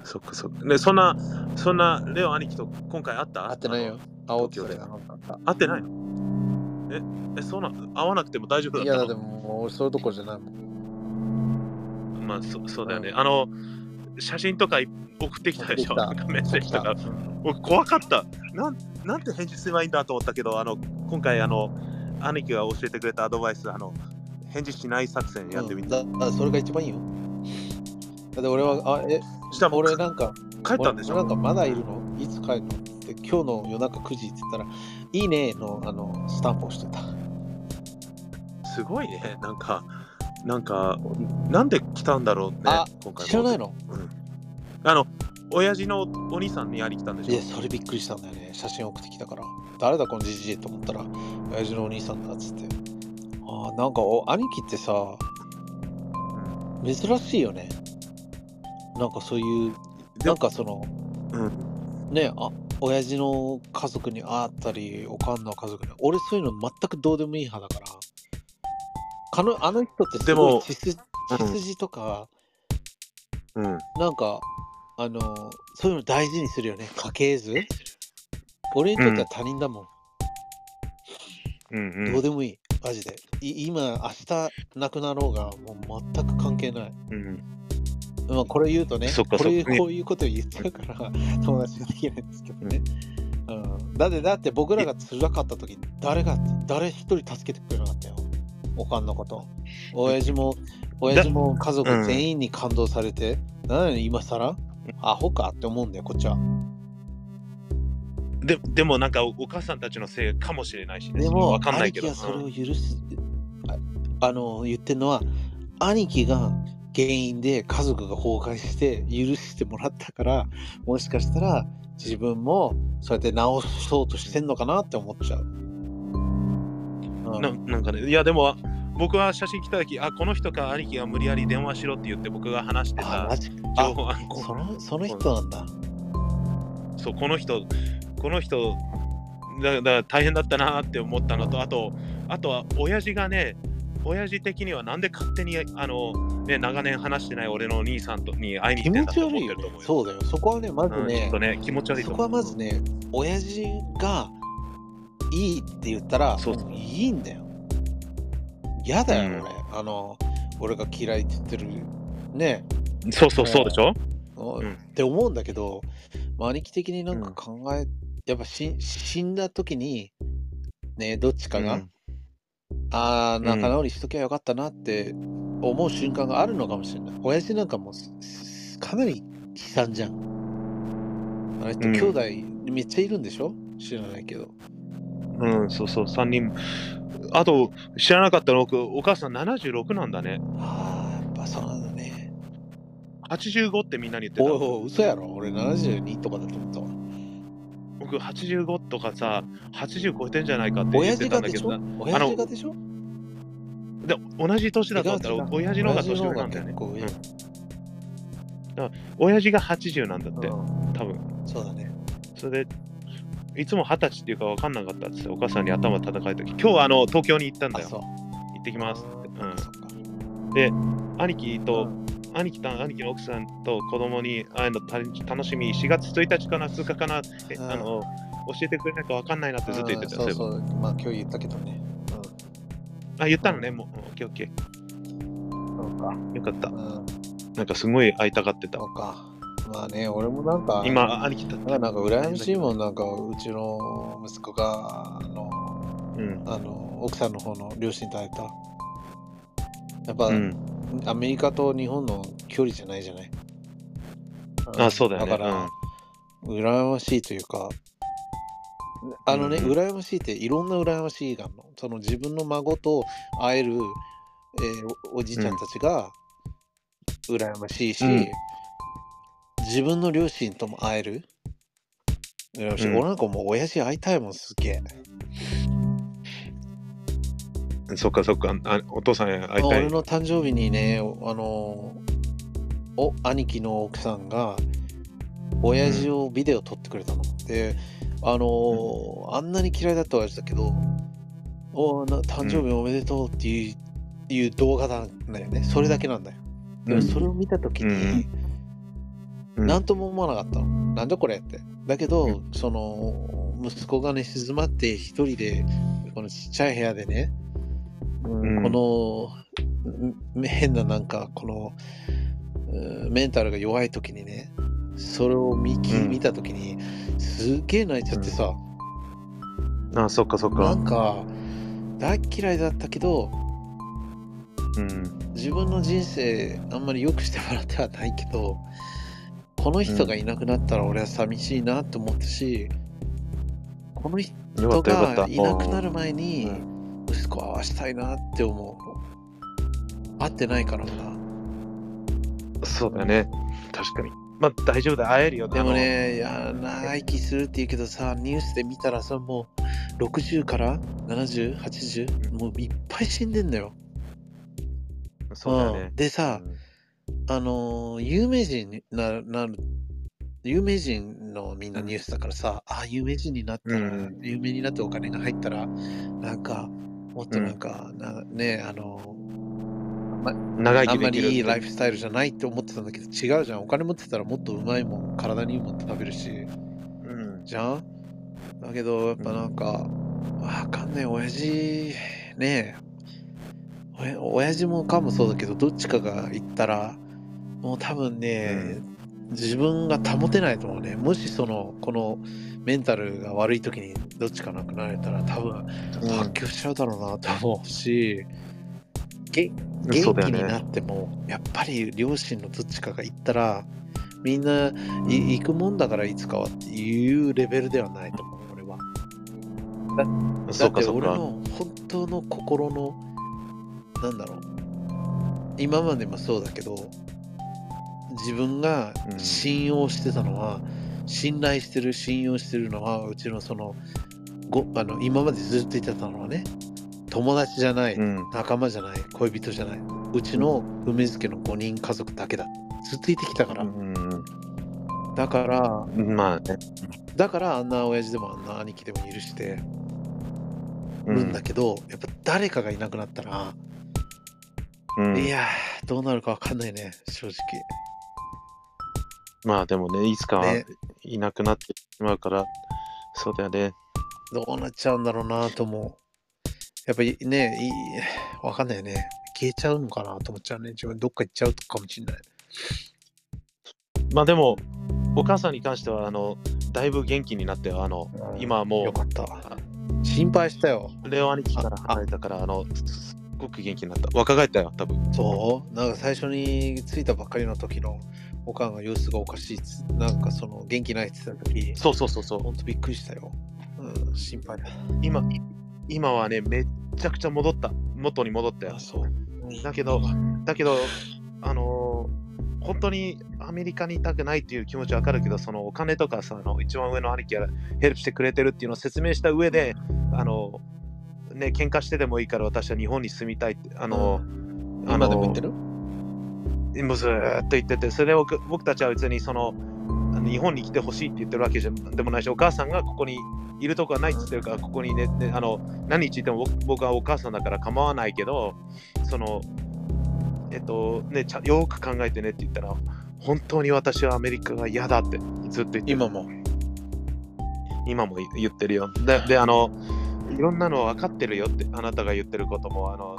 S1: そっかそっか。ね、そんな、そんな、レオ兄貴と今回会った？
S2: 会ってないよ。会おうって
S1: 会ってないの？え、え、そんな、会わなくても大丈夫だ
S2: いや、
S1: ったの？
S2: でももう俺そういうとこじゃないもん。
S1: まあそ、そうだよね。
S2: うん
S1: あの、写真とかい送ってきたでしょ？メッセージとか。僕、怖かった。なんなんて返事すればいいんだと思ったけど、あの、今回、あの、兄貴が教えてくれたアドバイス、あの、返事しない作戦やってみた。
S2: うんそれが一番いいよ。だって俺は、あ、え、
S1: した
S2: 俺なんか、
S1: 帰ったんでしょ？
S2: 俺なんかまだいるの？いつ帰るの？って今日の夜中9時って言ったら、いいねのあのスタンプをしてた。
S1: すごいね。なんか、なんか、なんで来たんだろうね。
S2: あ
S1: 今回
S2: 知らないの？
S1: うん。あの、親父のお兄さんにやり来たんでしょ？
S2: いや、それびっくりしたんだよね。写真送ってきたから。誰だこのじじいと思ったら、親父のお兄さんだっつって。ああ、なんかお兄貴ってさ、珍しいよね。なんかそういう、
S1: で
S2: なんかその、
S1: うん。
S2: ねあ、親父の家族に会ったり、おかんの家族に、俺そういうの全くどうでもいい派だから。かのあの人ってす
S1: でも
S2: ごい血筋
S1: うん
S2: 血筋とか、
S1: うん。
S2: なんか、あの、そういうの大事にするよね。家系図俺にとっては他人だもん。
S1: うんうん。
S2: どうでもいい。マジで。い今、明日亡くなろうが、もう全く関係ない。
S1: うん
S2: まあ、これ言うとね、
S1: そっか
S2: ここういうこと言っちゃうから、友達ができないんですけどね。うん、だって、だって僕らが辛かった時、誰が、誰一人助けてくれなかったよ。おかんのこと。親父も、親父も家族
S1: うん
S2: 全員に感動されて、何今更アホかって思うんだよ、こっちは。
S1: ででもなんかおお母さんたちのせいかもしれないしね。
S2: でも、
S1: わかんないけど。
S2: 兄貴はそれを許す、ああの、言ってるのは、兄貴が原因で家族が崩壊して許してもらったから、もしかしたら自分もそうやって直そうとしてんのかなって思っちゃう。うん
S1: ななんかね、いやでも僕は写真来た時、あ、この人か兄貴が無理やり電話しろって言って僕が話して
S2: あ、
S1: た情報あ
S2: そのその人なんだ。
S1: そう、この人、この人、だだから大変だったなって思ったのと、あと、あとは親父がね、親父的にはなんで勝手にあの、ね、長年話してない俺のお兄さんとに会いに
S2: 気
S1: 行ってんだと
S2: 持ち悪いよね
S1: 思ってると思う。よ。
S2: そうだよ。そこはね、まず
S1: うん、
S2: ね
S1: っと、ね、気持ち悪いと思う。
S2: そこはまずね、親父がいいって言ったら、
S1: そうそう
S2: いいんだよ。嫌だよ、
S1: うん
S2: 俺。あの、俺が嫌いって言ってる。ね
S1: そうそうそうでしょ、
S2: うん
S1: ん
S2: って思うんだけど、まあ兄貴的になんか考え、やっぱし死んだ時に、ね、どっちかが、
S1: うん
S2: ああ、仲直りしときゃよかったなって思う瞬間があるのかもしれない。親父なんかもかなり悲惨じゃん。あの人、
S1: うん
S2: 兄弟めっちゃいるんでしょ？知らないけど。
S1: うん、そうそう、3人。あと、知らなかったの？僕、お母さん76なんだね。
S2: ああ、やっぱそうなんだね。
S1: 85ってみんなに言ってた。
S2: おいおい、嘘やろ。俺72とかだと思ったわ。
S1: 僕、85とかさ、80超えてんじゃないかって言ってたんだけどな。
S2: 親父がでしょ？
S1: で同じ年だったら、親父の方が年上なんだよね。
S2: 親父が結
S1: うん親父が80なんだって、
S2: うん
S1: 多分。
S2: そうだね。
S1: それで、いつも二十歳っていうか分かんなかったっつって、お母さんに頭叩かれた時、今日はあの東京に行ったんだ
S2: あ、
S1: よ。行ってきますって。うん。兄貴と、
S2: うん
S1: 兄貴と兄貴の奥さんと子供に会えるのた楽しみ、4月1日かな、2日かな、あの教えてくれないか分かんないなってずっと言ってた
S2: そう
S1: そう。
S2: まあ今日言ったけどね。
S1: あ、言ったのね、もう。うんオッケーオッケー。
S2: うん。そうか。
S1: よかった。
S2: うん。
S1: なんかすごい会いたがってた
S2: そ。うか。まあね、俺もなんか、
S1: 今、兄貴だっ
S2: なんかなんか羨ましいもん、なんかうちの息子が、あの、
S1: うん。
S2: あの奥さんの方の両親と会えた。やっぱ、
S1: うん。
S2: アメリカと日本の距離じゃないじゃない？
S1: あ、そうだよね。
S2: だから、羨ましいというか、あのね、
S1: うん
S2: 羨ましいっていろんな羨ましいがあるの。その自分の孫と会えるえーおおじいちゃんたちが羨ましいし、
S1: うん
S2: 自分の両親とも会える。羨ましい
S1: うん
S2: 俺なんかもう親父会いたいもん、すげえ。
S1: そっかそっか。あお父さんへ会いたい
S2: 俺。の誕生日にね、あの、お兄貴の奥さんが、親父をビデオ撮ってくれたの。で、あの、あんなに嫌いだった親父だけど、おな誕生日おめでとうっていう,、いう動画なんだよね。それだけなんだよ。でもそれを見たときに、
S1: うん
S2: なんとも思わなかったの。なんだこれって。だけど、
S1: う
S2: その、息子がね、静まって一人で、このちっちゃい部屋でね、
S1: うん
S2: この、ん変ななんか、この、うんメンタルが弱い時にね、それを見き
S1: うん
S2: 見た時に、すっげえ泣いちゃってさ、
S1: あそっかそっ
S2: な
S1: か。
S2: んか、大嫌いだったけど、
S1: うん。
S2: 自分の人生あんまり良くしてもらってはないけどこの人がいなくなったら俺は寂しいなって思ったし、この人。がいなくなる前
S1: う
S2: に
S1: ん
S2: 息子を会わしたいなって思う会ってないからな
S1: そうだよね。確かに。まあ大丈夫だ。会えるよ。
S2: でもねいや長生きするって言うけどさニュースで見たらさもう60から7080もういっぱい死んでんだよ。
S1: そうだよね
S2: ん。でさ、あのー有名人にななる有名人のみんなニュースだからさ、あ有名人になったら、
S1: うん
S2: 有名になってお金が入ったらなんかもっとなんか、なねあの
S1: 長
S2: あんま
S1: 生きできる。
S2: りいいライフスタイルじゃないって思ってたんだけど違うじゃん。お金持ってたらもっとうまいもん体にいいもん食べるし。
S1: うん。
S2: じゃん？だけどやっぱなんか、わかんない親父ねえ。お親父もかもそうだけどどっちかが行ったらもう多分ね、自分が保てないと思うね。もしそのこのメンタルが悪い時にどっちかなくなれたら多分発狂しちゃうだろうなと思うし、げ元
S1: そうだよ
S2: 気にな
S1: ね。
S2: ってもやっぱり両親のどっちかが行ったらみんない行くもんだからいつかはっていうレベルではないと思う俺はだ
S1: そ
S2: って。俺の本当の心のなんだろう今までもそうだけど自分が
S1: うん
S2: 信用してたのは、信頼してる信用してるのはうちのそのごあの今までずっと言ってたのはね友達じゃない、
S1: うん。
S2: 仲間じゃない恋人じゃないうちの梅漬の5人家族だけだ。ずっと言ってきたから、
S1: うん
S2: だから
S1: まあね。
S2: だからあんな親父でもあんな兄貴でも許して
S1: う
S2: るんだけど、やっぱ誰かがいなくなったら、
S1: うん。
S2: いやーどうなるかわかんないね正直。
S1: まあでもね、いつかは
S2: ね
S1: いなくなってしまうから、そうだよね。
S2: どうなっちゃうんだろうなと思う。やっぱりねいいわかんないよね。消えちゃうのかなと思っちゃうね。自分どっか行っちゃうかもしんない。
S1: まあでも、お母さんに関しては、あの、だいぶ元気になって、あの、今はも
S2: よかった。心配したよ。
S1: う、レオ兄貴から離れたから、あの、すっごく元気になった。若返ったよ、多分。
S2: そう？なんか最初に着いたばっかりの時のおかんが様子がおかしいっつなんかその元気ないって言ってた時
S1: そうそうそうそう。
S2: ほんとびっくりしたよ、うん、心配だ
S1: 今、今はね、めっちゃくちゃ戻った。元に戻ったよ
S2: あ。そう
S1: だけど、だけど、あのー本当にアメリカにいたくないっていう気持ちはわかるけど、そのお金とかさ、あの一番上の兄貴がヘルプしてくれてるっていうのを説明した上で、あのね、喧嘩してでもいいから私は日本に住みたいって、あの、あの
S2: 今でも言ってる？
S1: もうずーっと言ってて、それを僕たちは別にその日本に来てほしいって言ってるわけじゃでもないし、お母さんがここにいるとこはないって言ってるから、ここにね、ねあの何日いても僕はお母さんだから構わないけど、その、えっと、ね、よく考えてねって言ったら、本当に私はアメリカが嫌だってずっと言って
S2: 今も
S1: 今も言ってるよ。で、であの、いろんなの分かってるよって、あなたが言ってることも、あの、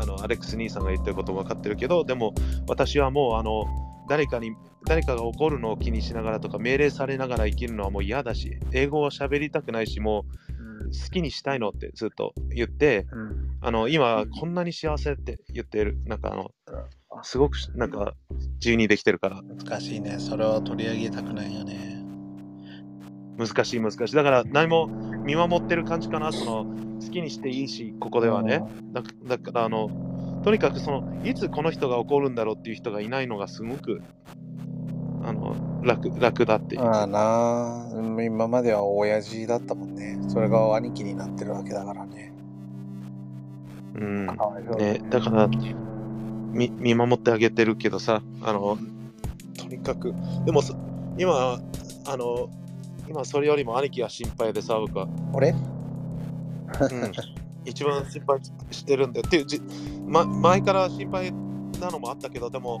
S1: あのアレックス兄さんが言ってることも分かってるけど、でも私はもう、あの、誰かに、誰かが怒るのを気にしながらとか、命令されながら生きるのはもう嫌だし、英語は喋りたくないし、もう好きにしたいのってずっと言って、
S2: うん。
S1: あの、今、こんなに幸せって言ってる。なんか、あの、すごく、なんか、自由にできてるから、
S2: 難しいね。それは取り上げたくないよね
S1: 難しい難しい。だから何も見守ってる感じかな。その好きにしていいし、ここではね。だだからあの、とにかくそのいつこの人が怒るんだろうっていう人がいないのがすごくあの楽楽だっていう。
S2: まあなあ、うん今までは親父だったもんね。それが兄貴になってるわけだからね。
S1: うん
S2: かわいそう
S1: ね、だからみ見守ってあげてるけどさあのとにかくでもそ今あの今それよりも兄貴が心配でさ僕は、
S2: 俺？
S1: うん、一番心配してるんだよっていうじ、ま、前から心配なのもあったけどでも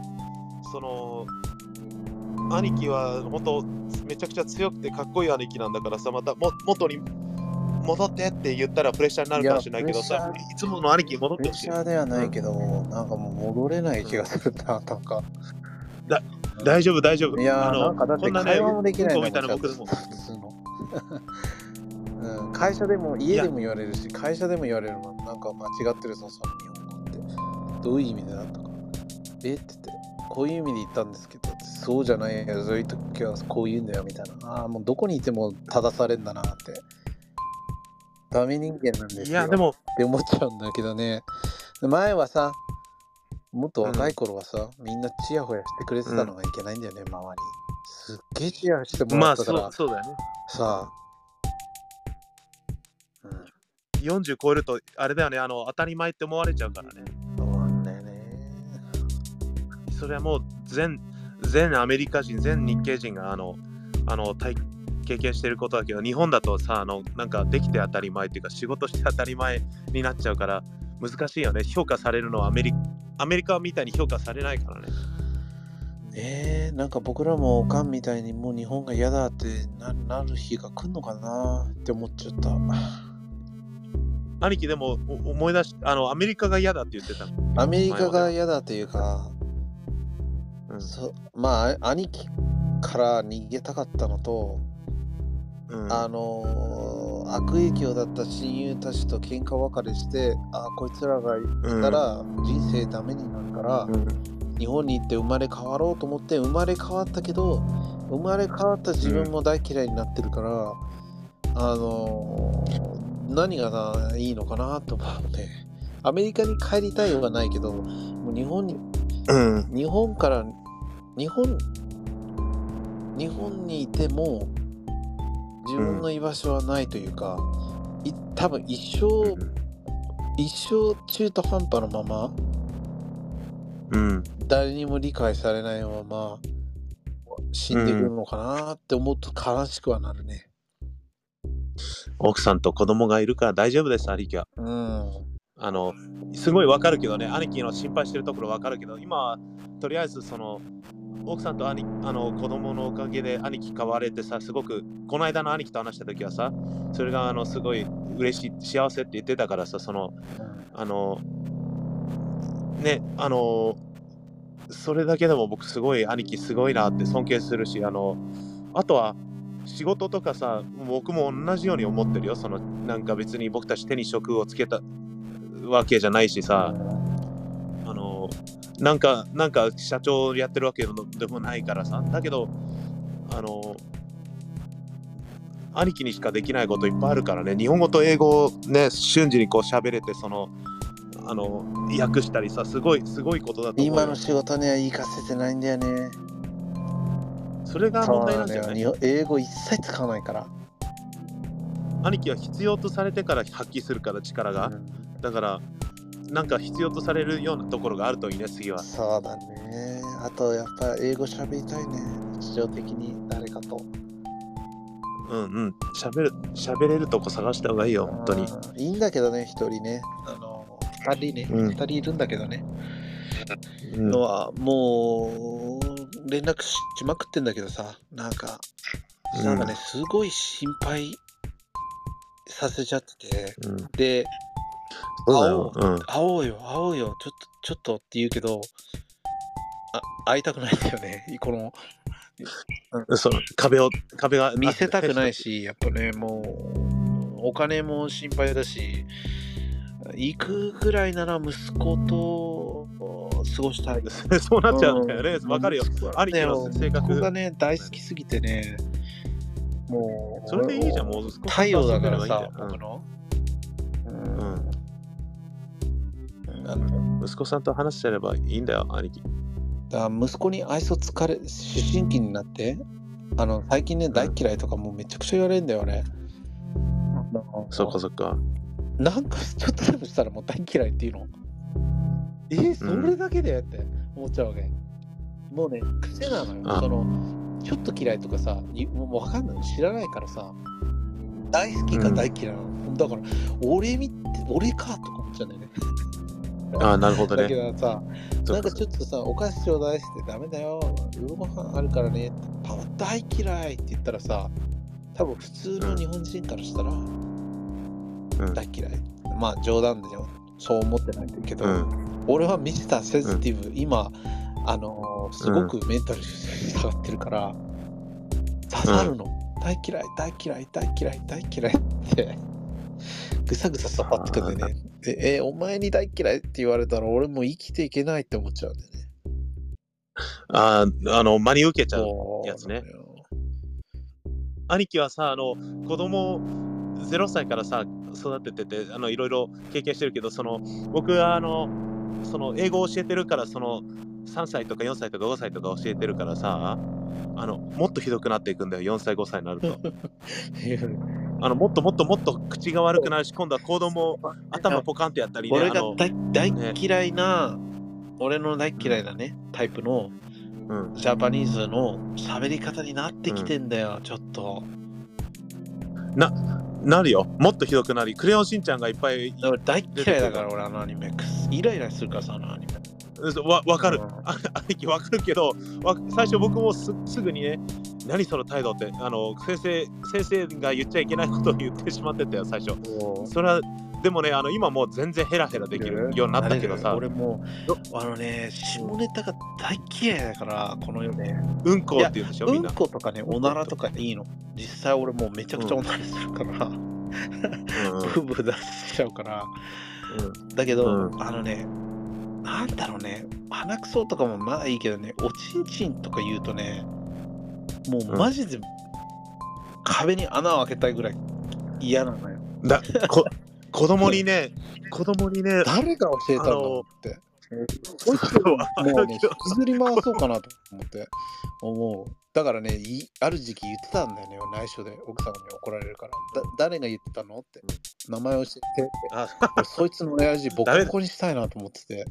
S1: その兄貴は本当めちゃくちゃ強くてかっこいい兄貴なんだからさまたも元に戻ってって言ったらプレッシャーになるかもしれないけど
S2: いや
S1: さいつもの兄貴に戻っ
S2: プレッ
S1: てほしい
S2: シャーではないけど、なんかもう戻れない気がするな、なんか。
S1: 大丈夫大丈夫。
S2: いやー、
S1: あの
S2: なんかだって
S1: こんなね
S2: 会話もできない
S1: うんこみたいな僕でも。
S2: うん、会社でも家でも言われるし、会社でも言われるの、なんか間違ってるぞ、その日本語って。どういう意味でだとか。え？って言って、こういう意味で言ったんですけど、そうじゃないよ、そういう時はこう言うんだよみたいな。ああ、もうどこにいても正されんだなって。ダメ人間なんですよ。
S1: いやでも
S2: って思っちゃうんだけどね。前はさ、もっと若い頃はさ、みんなチヤホヤしてくれてたのがいけないんだよね、周り。すっげえチヤホヤしても
S1: まあそ
S2: らったから、
S1: うそうだよね。
S2: さ、うん、
S1: 40超えるとあれだよね。あの当たり前って思われちゃうからね。
S2: そうなんだよね。
S1: それはもう全全アメリカ人全日系人があのあの体経験してることだけど日本だとさあのなんかできて当たり前っていうか仕事して当たり前になっちゃうから難しいよね。評価されるのはアメリアメリカみたいに評価されないからね
S2: えー、なんか僕らもおかんみたいにもう日本が嫌だってななる日が来るのかなって思っちゃった。
S1: 兄貴でもお思い出しあのアメリカが嫌だって言ってたの？
S2: アメリカが嫌だというか、
S1: うん。
S2: そまあ兄貴から逃げたかったのと、
S1: うん。
S2: あのー悪影響だった親友たちと喧嘩別れしてあこいつらがいたら人生ダメになるから、
S1: うん
S2: 日本に行って生まれ変わろうと思って生まれ変わったけど生まれ変わった自分も大嫌いになってるから、あのー何がないいのかなと思うねアメリカに帰りたいはないけどもう日本に
S1: うん。
S2: 日本から日本日本にいても自分の居場所はないというか、い多分一生一生中途半端のまま
S1: うん
S2: 誰にも理解されないまま死んでくるのかなって思うと悲しくはなるね。
S1: 奥さんと子供がいるから大丈夫です兄貴は
S2: うん。
S1: あの、すごいわかるけどね、兄貴の心配してるところわかるけど、今はとりあえずその、奥さんと兄あの子供のおかげで兄貴変われてさ、すごく、この間の兄貴と話した時はさ、それがあのすごい嬉しい、幸せって言ってたからさ、その、あの、ね、あの、それだけでも僕すごい兄貴すごいなって尊敬するし、あの、あとは仕事とかさ、僕も同じように思ってるよ。その、なんか別に僕たち手に職をつけたわけじゃないしさ、あの、なんか、なんか社長やってるわけでもないからさ、だけど、あの、兄貴にしかできないこといっぱいあるからね、日本語と英語をね、瞬時にこう喋れて、その、あの、訳したりさ、すごい、すごいことだと思うよ。
S2: 今の仕事には活かせてないんだよね。
S1: それが問題なんじゃない
S2: 英語一切使わないから。
S1: 兄貴は必要とされてから発揮するから力が、だからなんか必要とされるようなところがあるといいね次は
S2: そうだね。あとやっぱ英語喋りたいね。日常的に誰かと。
S1: うんうん喋る喋れるとこ探した方がいいよ本当に
S2: うんいいんだけどね、一人ね。あの、二人ね。
S1: うん
S2: 二人いるんだけどね。
S1: うん
S2: のは、もう、連絡しまくってんだけどさ、なんか、
S1: うん
S2: なんかね、すごい心配させちゃってて、
S1: うん
S2: で、
S1: そうだよ、うん、
S2: 会おうよ、会おうよ、ちょっと、ちょっとって言うけど、あ、会いたくないんだよね。この、
S1: その壁を壁が
S2: 見せたくないし、やっぱね、もう、お金も心配だし、行くぐらいなら息子と過ごしたい。*laughs*
S1: そうなっちゃうんだよね。わ、かるよ。兄貴の性格
S2: 息子がね、大好きすぎてね、もう、
S1: それでいいじゃんもう
S2: 太陽だからさ、
S1: うん。
S2: 僕の。う
S1: うん。
S2: んあの
S1: 息子さんと話してればいいんだよ、兄貴。
S2: だ息子に愛想疲れ、思春期になって、あの、最近ね、大嫌いとかもうめちゃくちゃ言われるんだよね。
S1: そっかそっか。
S2: なんかちょっとでもしたらもう大嫌いっていうの。えーそれだけでって思っちゃうわけ。もうね、癖なのよ。
S1: あ
S2: その、ちょっと嫌いとかさ、いもう分かんないの知らないからさ、大好きか大嫌いなの。だから、俺見て、俺かとか思っちゃうんだよね。
S1: ああ、なるほど
S2: だけ
S1: ね。
S2: どさ、なん
S1: か
S2: かちょっとさ、お菓子ちょうだいってダメだよ。夜ご飯あるからね。パパ大嫌いって言ったらさ、多分普通の日本人からしたら
S1: うん
S2: 大嫌い。まあ冗談でよ。そう思ってないんだけど、
S1: うん。
S2: 俺はミスターセンシティブ、今、あのーすごくメンタル下がってるから、刺さるの。大嫌い、大嫌い、大嫌い、大嫌いって、ぐさぐさ刺さってくんでね。でえーお前に大嫌いって言われたら俺もう生きていけないって思っちゃうんだよね。
S1: ああ、あの、真に受けちゃう。やつね兄貴はさ、あの、子供0歳からさ、育ててて、あの、いろいろ経験してるけど、その、僕は、あの、その、英語を教えてるから、その、3歳とか4歳とか5歳とか教えてるからさ、あの、もっとひどくなっていくんだよ、4歳、5歳になると。*laughs* あの、もっともっともっと口が悪くなるし、今度は子供、頭ポカンってやったりね、
S2: 俺が大大嫌いな、俺の大嫌いなね、タイプの
S1: うん、
S2: ジャパニーズの喋り方になってきてんだよ、ちょっと。
S1: なるよ。もっとひどくなり、クレヨンしんちゃんがいっぱい、
S2: 俺大嫌いだから、俺あのアニメ。イライラするからさ、あのアニメ。
S1: わわかる兄貴わかるけどわ最初僕もすすぐにね何その態度ってあの先生先生が言っちゃいけないことを言ってしまってたよ最初それはでもねあの今もう全然ヘラヘラできるようになったけどさ
S2: 俺もう、あのね、下ネタが大嫌いだから、この世で。
S1: うんこって言うんでしょ
S2: う
S1: みんなん
S2: ことかね、おならとかいいの。実際俺もうめちゃくちゃおならするから、
S1: うんうん
S2: ブーブー出しちゃうから。だけど、あのね、なんだろうね、鼻くそとかもまあいいけどね、おちんちんとか言うとね、もうマジで壁に穴を開けたいぐらい嫌なのよ。
S1: だこ子供にね子供にね
S2: 誰が教えたんだろうって。
S1: こいつは
S2: もうね、引きずり回そうかなと思って思う。だからね、いある時期言ってたんだよね、内緒で奥さんに怒られるから。だ誰が言ってたのって。名前教えてって。
S1: あ
S2: 俺そいつの親父 *laughs* ボコボコにしたいなと思ってて。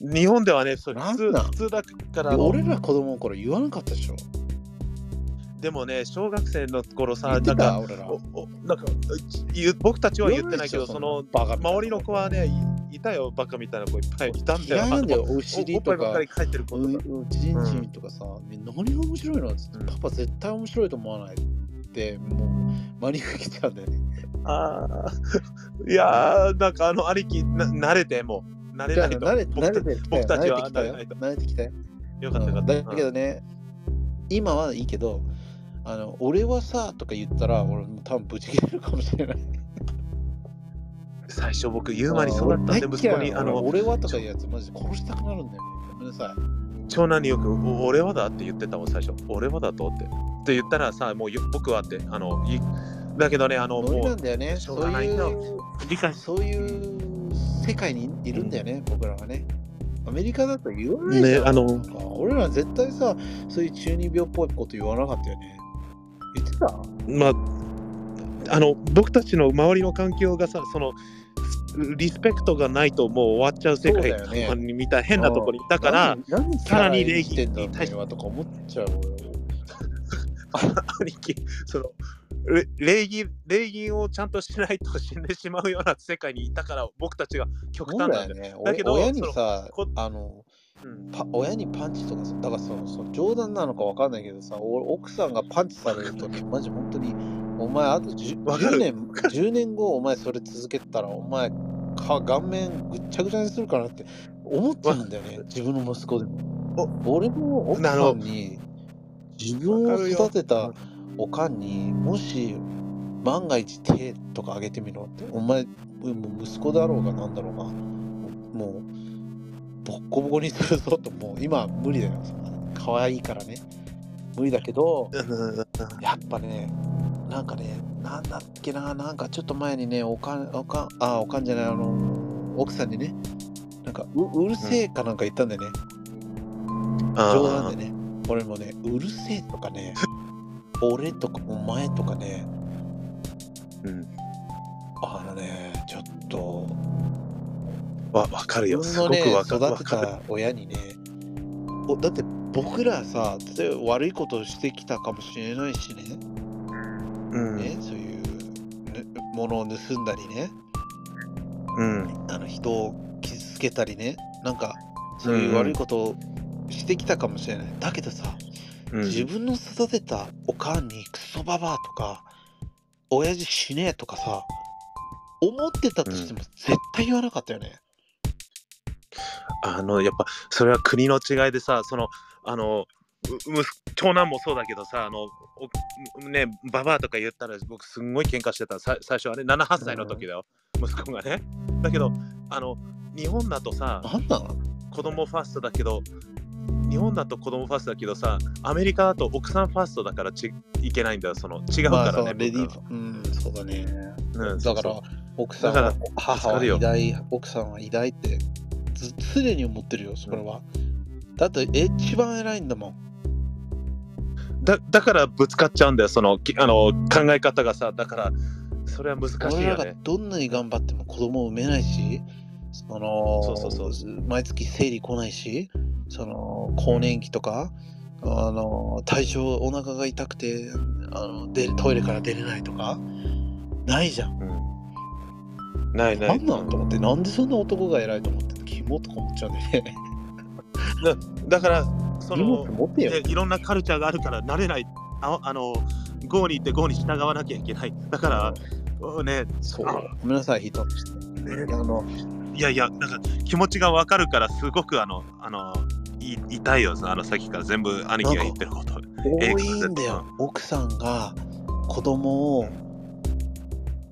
S1: 日本ではねそれ普通
S2: なんなん？
S1: 普通だから
S2: で俺ら子供の頃言わなかったでしょ。
S1: でもね小学生の頃さなんか。おおなんか僕たちは言ってないけどその周りの子はねいいたよバカみたいな子いっぱいいたんだよ
S2: 嫌いなんだよ、お
S1: お
S2: 尻とか
S1: おっぱいばっかり。書いてる子
S2: う
S1: とか
S2: うちんちんとかさ、ね何が面白いのって
S1: うん
S2: パパ絶対面白いと思わないって、もう、真に受けちゃうんだよね。
S1: ああ *laughs* いやーなんかあの兄貴な慣れてもう慣れないと
S2: 慣れ
S1: 僕た
S2: 慣れてきたよ。
S1: 僕たちは
S2: 慣れてきたよ
S1: 慣れないと。
S2: 慣れてきたよ。
S1: よかったよか
S2: うん
S1: った
S2: だけどね、今はいいけど、あの俺はさとか言ったら、俺も多分ブチ切れるかもしれない。
S1: 最初僕言う前にそうだったんで
S2: 俺
S1: 息子にあの
S2: 俺はとかいうやつ、マジで殺したくなるんだよね。ごめんなさい。
S1: 長男によくお俺はだって言ってたもん最初俺はだとってって言ったらさもうよ僕はってあのいだけどねあのもう
S2: なんだよね。そう
S1: い
S2: う、
S1: 理解
S2: そういう世界にいるんだよね、僕らはね。アメリカだと言わないじゃん
S1: ねあの
S2: 俺ら絶対さ、そういう中二病っぽいこと言わなかったよね。言ってた？
S1: まああの僕たちの周りの環境がさそのリスペクトがないともう終わっちゃう世界
S2: そうだよね。
S1: みたい変なところにいたからさらに礼儀に対して
S2: とか思っちゃう *laughs*
S1: 兄貴そのれ礼儀礼儀をちゃんとしないと死んでしまうような世界にいたから僕たちが極端なんだよ。
S2: ね。
S1: だけど
S2: 親親にさ
S1: こ、
S2: あの、
S1: うん。
S2: パ親にパンチとかさ、だからそのその冗談なのかわかんないけどさ、お奥さんがパンチされるとね、マジ本当に、お前あと 10,
S1: わかる。
S2: 10年、10年後お前それ続けてたら、お前か顔面ぐっちゃぐちゃにするかなって思っちゃうんだよね、自分の息子でも。俺も奥さんに自分を育てたおかんにもし万が一手とかあげてみろってお前息子だろうがなんだろうがもうボッコボコにするぞともう今は無理だよ可愛いからね無理だけどやっぱねなんかねなんだっけななんかちょっと前にねおかんおかんあおかんじゃないあの奥さんにね、なんかううるせえかなんか言ったんだよね。
S1: あー
S2: 冗談でね。俺もね、うるせえとかね、俺とかお前とかね、
S1: うん。
S2: あのね、ちょっと、
S1: わ、わかるよ。すごく
S2: 自分
S1: かる。わ
S2: 育て。た親にね、おだって僕らさ、例えば悪いことをしてきたかもしれないしね、
S1: うん。
S2: ねそういうねものを盗んだりね、
S1: うん。
S2: あの人を傷つけたりね、なんかそういう悪いことをしてきたかもしれない。だけどさ、
S1: うん。
S2: 自分の育てたおかんにクソババアとか、親父死ねえとかさ、思ってたとしても絶対言わなかったよね。
S1: あの、やっぱ、それは国の違いでさ、その、あの、長男もそうだけどさ、あの、おね、ババアとか言ったら、僕、すんごい喧嘩してた。さ最初はね、7、8歳の時だよ、息子がね。だけど、あの、日本だとさ、子供ファーストだけど、日本だと子供ファーストだけどさ、アメリカだと奥さんファーストだからちいけないんだよ、その違うからね。
S2: レディーうん、そうだね。
S1: うん、
S2: だから奥さんは母は偉大奥さんは偉大ってず常に思ってるよそれは、だってえ一番偉いんだもん。
S1: だだからぶつかっちゃうんだよ、そのきあの考え方がさ、だからそれは難しい
S2: 俺らが
S1: よね。
S2: どんなに頑張っても子供を産めないしその
S1: そうそうそう。
S2: 毎月生理来ないしその更年期とかあの体調お腹が痛くてあの出トイレから出れないとかないじゃん。
S1: うん、ないな。
S2: ない。んなんと思ってなんでそんな男が偉いと思ってんの？キモとか思っちゃうね。
S1: だから、その、ね、いろんなカルチャーがあるから慣れない。ああの、ゴーに行ってゴーに従わなきゃいけない。だから、うんね、
S2: そう。ごめんなさい人として。
S1: ね
S2: あの
S1: いやいや、なんか気持ちがわかるから、すごくあの、あの、い痛いよ、あの、さっきから全部兄貴が言ってること。
S2: 多いんだよ。奥さんが子供を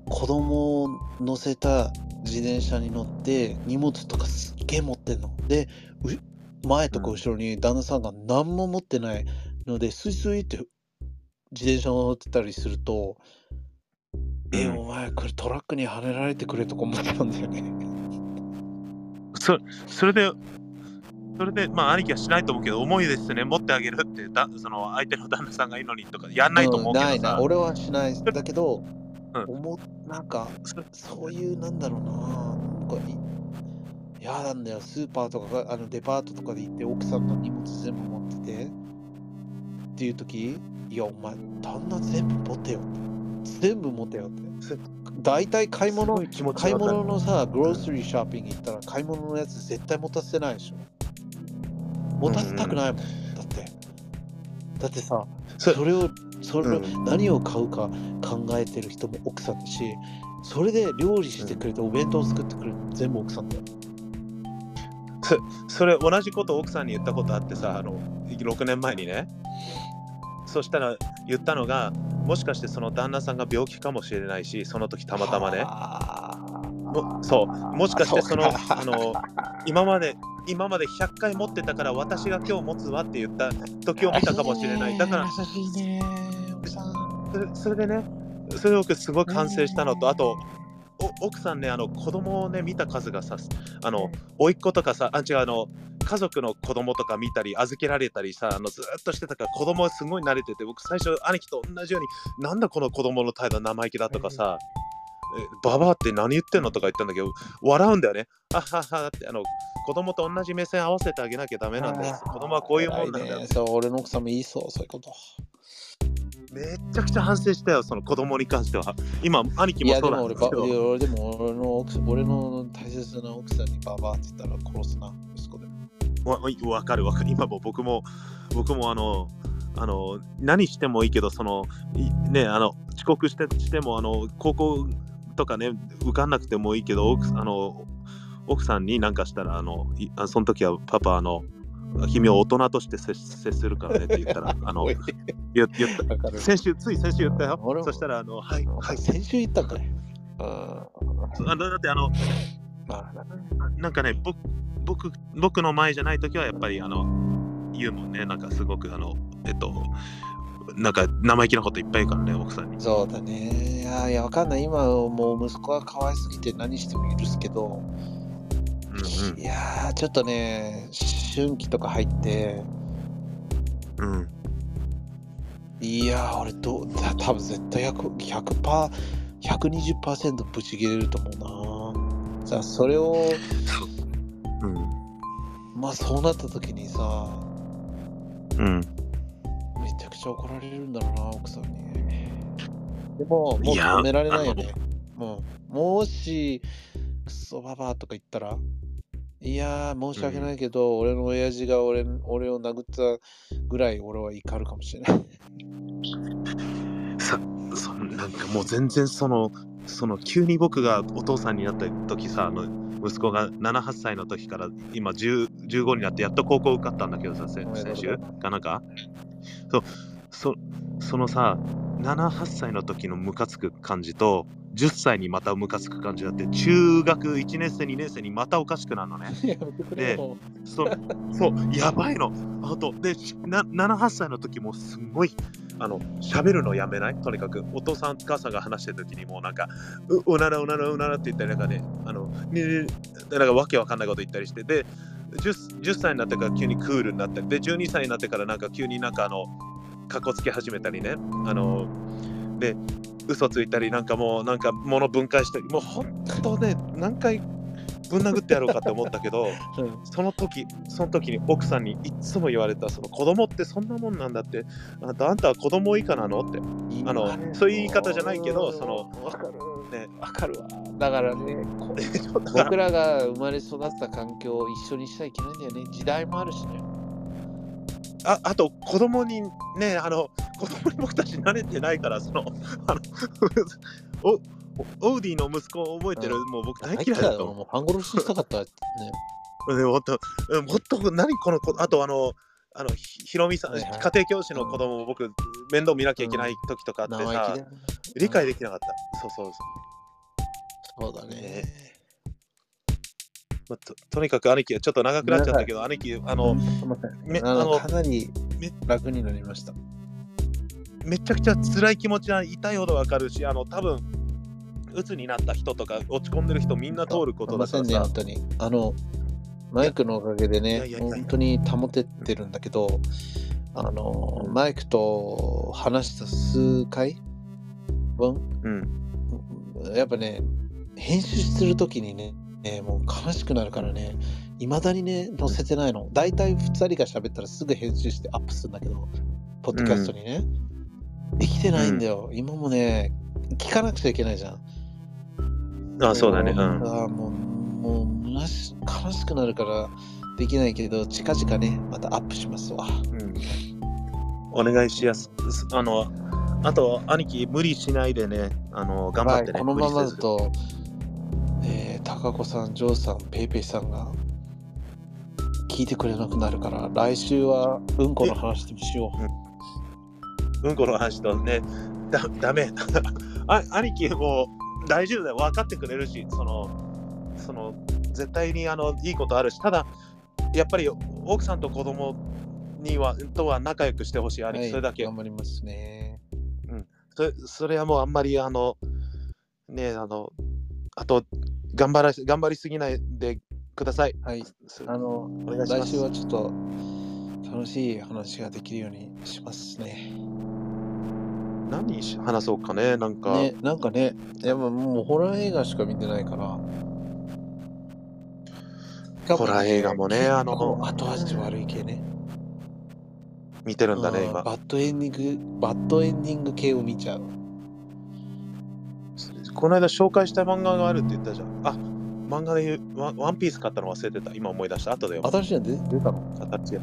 S2: 子供を乗せた自転車に乗って荷物とかすっげえ持ってんの。でう前とか後ろに旦那さんが何も持ってないのでスイスイって自転車乗ってたりするとえ
S1: うん。
S2: お前これトラックにはねられてくれとか思ったんだよね。
S1: そそれで、それで、まあ、兄貴はしないと思うけど、重いですね、持ってあげるって、だその相手の旦那さんがいいのにとか、やんないと思うけどさ。
S2: んないない。俺はしない。だけど、
S1: うん
S2: 思っなんか
S1: そ
S2: そういうなんだろうななんかい嫌なんだよ。スーパーとかがあのデパートとかで行って奥さんの荷物全部持ってて。っていう時いやお前旦那全部持てよ。って全部持てよって。
S1: そ
S2: 大体買い物
S1: い
S2: 買い物のさグロースリーショッピング行ったら買い物のやつ絶対持たせてないでしょ。持たせたくないもん、だって。だってさ
S1: そ
S2: それをそれを
S1: うん。
S2: 何を買うか考えてる人も奥さんだしそれで料理してくれてお弁当作ってくれるの全部奥さんだよ。
S1: それ同じこと奥さんに言ったことあってさあの6年前にね。そしたら言ったのがもしかしてその旦那さんが病気かもしれないしその時たまたまね。
S2: あ。
S1: もそう。もしかしてそのあの今まで今まで100回持ってたから私が今日持つわって言った時を見たかもしれない。だから
S2: 優しいね奥さん
S1: それでねそれを僕すごい完成したのとあとお奥さんねあの子供をね見た数がさあの甥っ子とかさあ違うあの家族の子供とか見たり預けられたりさあのずーっとしてたから子供はすごい慣れてて僕最初兄貴と同じようになんだこの子供の態度生意気だとかさえババアって何言ってんの？とか言ったんだけど笑うんだよねあははってあの子供と同じ目線合わせてあげなきゃダメなんだよ。子供はこういうもんなんだよ。
S2: ね。そう俺の奥さんも言いそうそういうこと
S1: めっちゃくちゃ反省したよその子供に関しては。今兄貴もそうなんですけど。
S2: や俺でも俺の俺の大切な奥さんにババアって言ったら殺すな息子でも。
S1: わわかるわかる。今も僕も僕もあのあの何してもいいけどそのいねあの遅刻してしてもあの高校とかね受かんなくてもいいけど奥あの奥さんに何かしたらあのその時はパパあの君は大人として接接するからねって言ったら *laughs* あの言言った。先週つい先週言ったよ。そしたらあのはいはい
S2: 先週言ったかい。うん
S1: あのだってあの
S2: まあ
S1: なんかね、僕僕僕の前じゃないときはやっぱりあの言うもんね、なんかすごくあの、えっと、なんか生意気なこといっぱいからね、奥さんに。
S2: そうだね。いやいやわかんない。今もう息子は可愛すぎて何しても許すけど
S1: うん
S2: いやー、ちょっとね、春季とか入って、
S1: うんうん
S2: いやー、俺どう、た多分絶対100%、100パー、120%ぶち切れると思うな。さあ、それを、
S1: うん
S2: まあそうなった時にさ、
S1: うん
S2: めちゃくちゃ怒られるんだろうな、奥さんに。でも、もう止められないよね。もう、もし、クソババアとか言ったら、いやー、申し訳ないけど、俺の親父が俺俺を殴ったぐらい俺は怒るかもしれない。*laughs*
S1: さそなんかもう全然そのその急に僕がお父さんになった時さあの息子が78歳の時から今10 15になってやっと高校受かったんだけどさ先週かなんか。そうそそのさ78歳の時のムカつく感じと10歳にまたムカつく感じだって中学1年生2年生にまたおかしくなるのね *laughs*
S2: やめてくれよ。
S1: そう、そう、やばいの。あと、で、しな7、8歳の時もすんごい、あの、喋るのやめない？とにかく、お父さん、母さんが話してる時にもうなんか、う、おなら、おなら、おならって言ったり、なんかね、あの、ねねでなんかわけわかんないこと言ったりして、で、10, 10歳になってから急にクールになったり、で、12歳になってからなんか急になんかあの、かっこつけ始めたりね、あの、で、嘘ついたり、なんかもう、なんか物分解したり、もう本当ね、何回ぶん殴ってやろうかって思ったけど、*laughs*
S2: うん
S1: その時、その時に奥さんにいつも言われた、その子供ってそんなもんなんだって、あんたあんたは子供以下なのって。あのそういう言い方じゃないけどその
S2: わかる。
S1: ね
S2: わかるわ。だからね、*laughs* 僕らが生まれ育った環境を一緒にしちゃいけないんだよね。時代もあるしね。
S1: ああと子供にね、あの子供に僕たち慣れてないから、その、あの *laughs* おおオーディの息子を覚えてる、
S2: うん
S1: もう僕大嫌いだと思
S2: もう半殺しにしたかったね。
S1: う。*laughs* でもっと、うんもっと何この子、あとあの、あのひひろみさん、
S2: はいはい
S1: 家庭教師の子供を僕、面倒見なきゃいけない時とかあってさ、
S2: 生意気だよね
S1: 理解できなかった。そうそうそう。
S2: そうだね
S1: ね。まあととにかく兄貴はちょっと長くなっちゃったけど、兄貴、あの。めあの
S2: かなり
S1: め
S2: 楽になりました。
S1: めちゃくちゃ辛い気持ちは痛いほどわかるし、あの、多分鬱になった人とか落ち込んでる人みんな通ることだからさ
S2: 本。当に。あの、マイクのおかげでね本当に保ててるんだけど、あの、マイクと話した数回分、
S1: うん。
S2: やっぱね、編集するときにね、ねもう悲しくなるからね、いまだにね、載せてないの。大体2人が喋ったらすぐ編集してアップするんだけど、ポッドキャストにね。できてないんだよ。今もね、聞かなくちゃいけないじゃん。
S1: あ、そうだね。う
S2: あ
S1: ん。
S2: ーもう、もう虚し、悲しくなるからできないけど、近々ね、またアップしますわ。
S1: うんお願いしやす。あの、あと、兄貴、無理しないでね、あの、頑張ってね。
S2: はいこのままだと、えー、高子さん、ジョーさん、ペイペイさんが聞いてくれなくなるから、来週はうんこの話でもしよう。
S1: うんこの話とね、だダメ *laughs* あ兄貴もう大丈夫だよ、分かってくれるし、その、その、絶対にあのいいことあるし、ただ、やっぱり奥さんと子供にはとは仲良くしてほしい、兄貴、
S2: はい、
S1: それだけ。
S2: 頑張りますね。
S1: それそれはもうあんまり、あの、ね、あの、あと、頑張ら頑張りすぎないでください。
S2: はい。
S1: そ
S2: あの、
S1: お願いします
S2: 来週はちょっと楽しい話ができるようにしますね。
S1: 何し話そうかね、なんか。
S2: ね、なんかね、やっぱもうホラー映画しか見てないから。
S1: ホラー映画もねあの
S2: 後味悪い系ね。
S1: 見てるんだね、
S2: うん
S1: 今。
S2: バッドエンディング、バッドエンディング系を見ちゃう。
S1: この間紹介した漫画があるって言ったじゃん。あ、漫画で言うワンワンピース買ったの忘れてた。今思い出した。後で
S2: 新しいの出出たの？
S1: 形が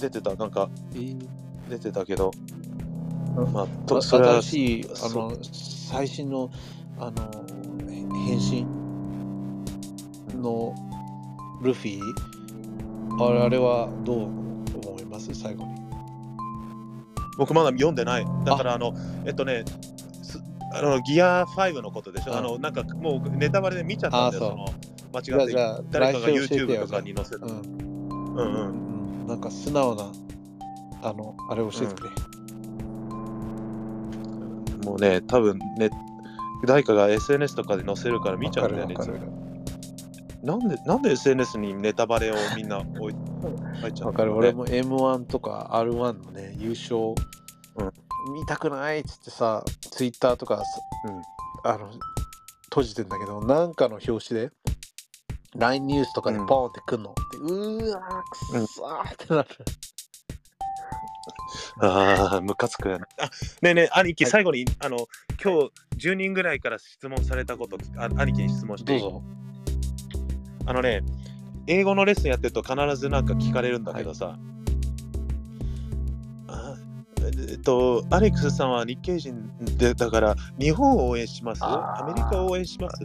S1: 出てた。なんか
S2: えー
S1: 出てたけど。
S2: うん
S1: まあ、
S2: あ
S1: とそれは
S2: 新しい、あ
S1: そ
S2: の、最新の、あの、変身？のルフィ？あれあれはどう思います？最後に。
S1: 僕まだ読んでない。だから、あの、えっとね、すあのギア5のことでしょ？
S2: うん
S1: あの、なんかもうネタバレで見ちゃったんだよ。
S2: あ
S1: その間違って誰かが YouTube
S2: よ
S1: とかに載せた。
S2: うん
S1: うんうん。
S2: うん。なんか素直な、あの、あれ教えてくれ。
S1: もうね、多分ね、誰かが SNS とかで載せるから見ちゃうんだよね。なんで、なんで SNS にネタバレをみんな置い入っちゃうの？
S2: わかる、俺も M1 とか R1 のね、優勝、
S1: うん
S2: 見たくないっつってさ、Twitter とかさ、
S1: うん
S2: あの、閉じてんだけど、なんかの表紙で、LINE ニュースとかで
S1: うん
S2: ポーンってくんの。でうーわー、くっそーってなる。
S1: ああ、ムカつく。あ、*laughs* ねえねえ、兄貴、
S2: はい
S1: 最後に、あの、今日10人ぐらいから質問されたこと、あ兄貴に質問していい？
S2: どうぞ。
S1: あのね、英語のレッスンやってると必ずなんか聞かれるんだけどさ、あえっと、アレックスさんは日系人でだから、日本を応援します？アメリカを応援します？ス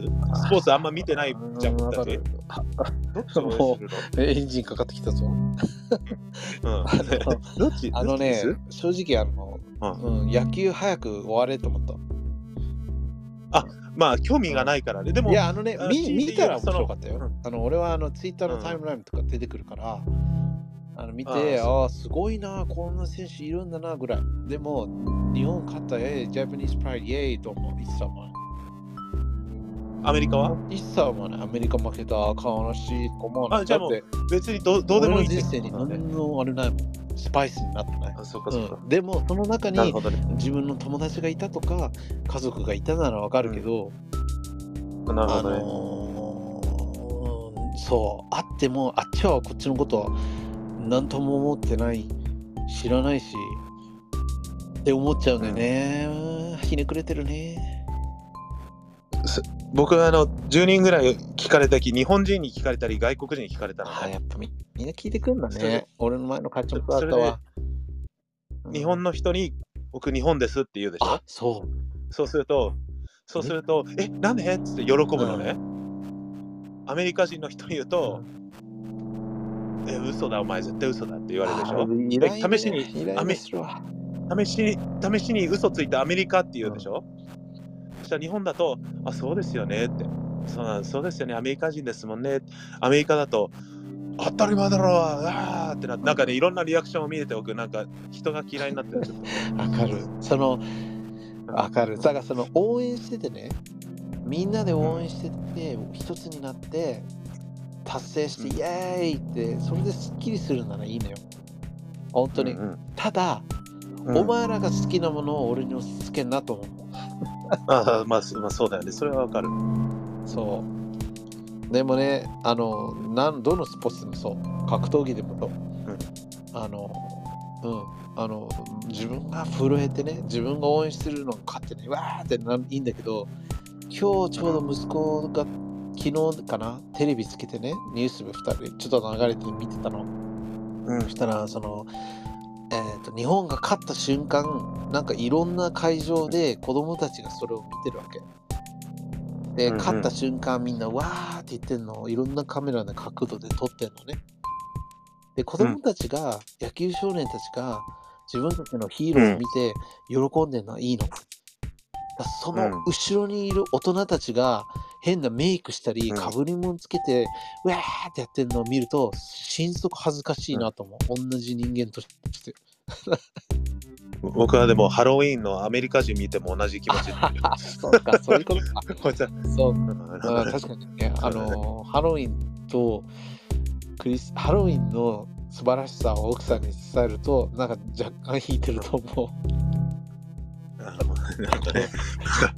S1: ポーツあんま見てないじゃん、僕たち
S2: うわかる。
S1: どっちを応援する
S2: えエンジンかかってきたぞ。
S1: の、うん、*laughs* どっち？
S2: あのね正直あの、
S1: うん。
S2: うん、野球早く終われと思った。
S1: まあ、興味がないからね。でも、
S2: いや、あのね
S1: あ、
S2: 見たら面白かったよ。
S1: うん。
S2: あの俺はあのツイッターのタイムラインとか出てくるから、あの見て、
S1: あ
S2: ああ、すごいな、こんな選手いるんだなぐらい。でも、日本勝った、えー、ジャパニーズプライド、イェーイと思う。一切も
S1: アメリカは？
S2: 一切もね、アメリカ負けた、悲しい、思わない。
S1: あじゃあもう
S2: だって
S1: 別にどどうでもいい
S2: 人生に何のあれないもん。スパイスになってない。
S1: あ、そうかそうか。
S2: うん、でも、その中に。自分の友達がいたとか、家族がいたならわかるけど、あ
S1: なるほどね。
S2: のーそう、あっても、あっちはこっちのことは何とも思ってない、知らないし、って思っちゃうんだよね。ひねくれてるね。
S1: 僕はあの10人ぐらい聞かれたき、日本人に聞かれたり、外国人に聞かれたの
S2: あ、
S1: ね、
S2: やっぱみみんな聞いてくんだね。俺の前の会長だったわ。
S1: 日本の人に僕、日本ですって言うでしょ？
S2: あ、そう。
S1: そうすると、そうすると、え、なんで？っつって喜ぶのね。アメリカ人の人に言うと、え、嘘だ、お前絶対嘘だって言われるでしょ？
S2: あイライラ
S1: 試しに試しに、試しに嘘ついたアメリカって言うでしょ、そしたら日本だと、あ、そうですよねって。そうなんそうですよね、アメリカ人ですもんね。アメリカだと、当たり前だろあーってなって、なんかね、いろんなリアクションを見れておく、なんか人が嫌いになってる。*laughs*
S2: わかる。その、わかる。だからその応援しててね、みんなで応援してて、一つになって、達成して、
S1: うん
S2: イエーイって、それですっきりするならいいのよ。本当に。
S1: うん
S2: ただ、
S1: うん
S2: お前らが好きなものを俺に押し付けんなと思う。*laughs*
S1: あーまあ、そまあ、そうだよね。それはわかる。
S2: そう。でもね、あの、なんどのスポーツでもそう。格闘技でもそう。あの、うん。あの、自分が震えてね、自分が応援してるのが勝ってね、わーってなんいいんだけど、今日ちょうど息子が昨日かな、テレビつけてね、ニュース部2人、ちょっと流れて見てたの。
S1: うん
S2: そしたら、その、えー、と日本が勝った瞬間、なんかいろんな会場で子供たちがそれを見てるわけ。で、
S1: うんうん
S2: 勝った瞬間みんなわーって言ってんのをいろんなカメラの角度で撮ってんのね。で、子供たちが、野球少年たちが自分たちのヒーローを見て喜んでるのはいいの。その
S1: うん。
S2: 後ろにいる大人たちが変なメイクしたり、
S1: うん。
S2: かぶり物つけて、うわーってやってるのを見ると、心底恥ずかしいなと思う。同じ人間として。
S1: 僕はでもハロウィーンのアメリカ人見ても同じ気持ち *laughs*
S2: そうか、そういうことか。
S1: こいつは。
S2: そう確かにね、あのーハロウィンとクリス、ハロウィンの素晴らしさを奥さんに伝えると、なんか若干引いてると思
S1: なんかね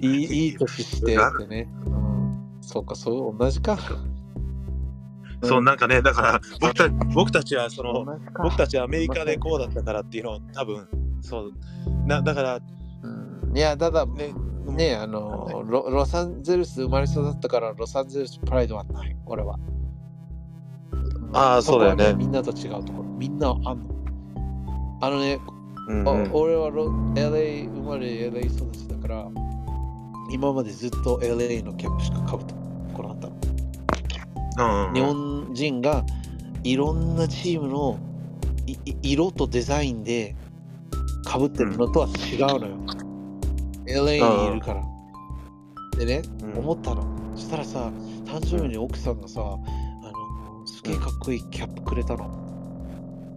S2: う。いいいい年してってね。うん、そうか、そう、同じか。
S1: そうなんかねだから僕た僕たちはその僕たちはアメリカでこうだったからっていうのを多分そうなだから
S2: うんいや、ただ、
S1: ね
S2: ね、ねあのーロ、ロサンゼルス生まれ育ったから、ロサンゼルスプライドはない、俺は。
S1: あーそうだよね
S2: みんなと違うところ。みんなあんの。あのね、
S1: うんうん。
S2: あ俺はロ LA 生まれ LA 育ちだから今までずっと LA のキャップしかかぶったこなかった。の
S1: うんうん。
S2: 日本人がいろんなチームの色とデザインでかぶってるのとは違うのよ、LA にいるから。でね、
S1: うん。
S2: 思ったの。そしたらさ誕生日に奥さんがさ、あのすげえかっこいいキャップくれたの。で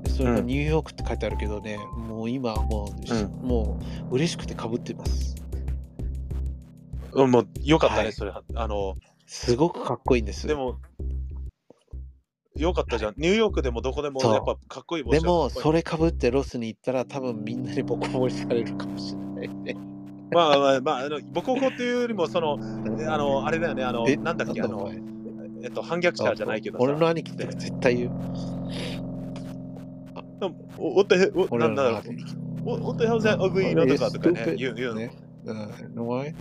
S2: それが
S1: うん
S2: ニューヨークって書いてあるけどね、もう今もう、
S1: う
S2: もう嬉しくてかぶってます。
S1: うんもうよかったね、
S2: はい。
S1: それあの
S2: すごくかっこいいんです。
S1: でもよかったじゃん。ニューヨークでもどこでもやっぱかっこいい帽子
S2: でも、それかぶってロスに行ったら、多分みんなにボコボコにされるかもしれない。ね。
S1: まあまあまあ、あのボコボコっていうよりも、その、あの、あれだよね、あの、
S2: え？
S1: なんだっけ、あのえっと、反逆者じゃないけどさ。
S2: 俺の兄貴って絶対言う。
S1: おおって、お
S2: 俺
S1: なんだろう
S2: の兄貴。
S1: おおって、how's that ugly のとかとかね言う言うの。
S2: ね。うん、why?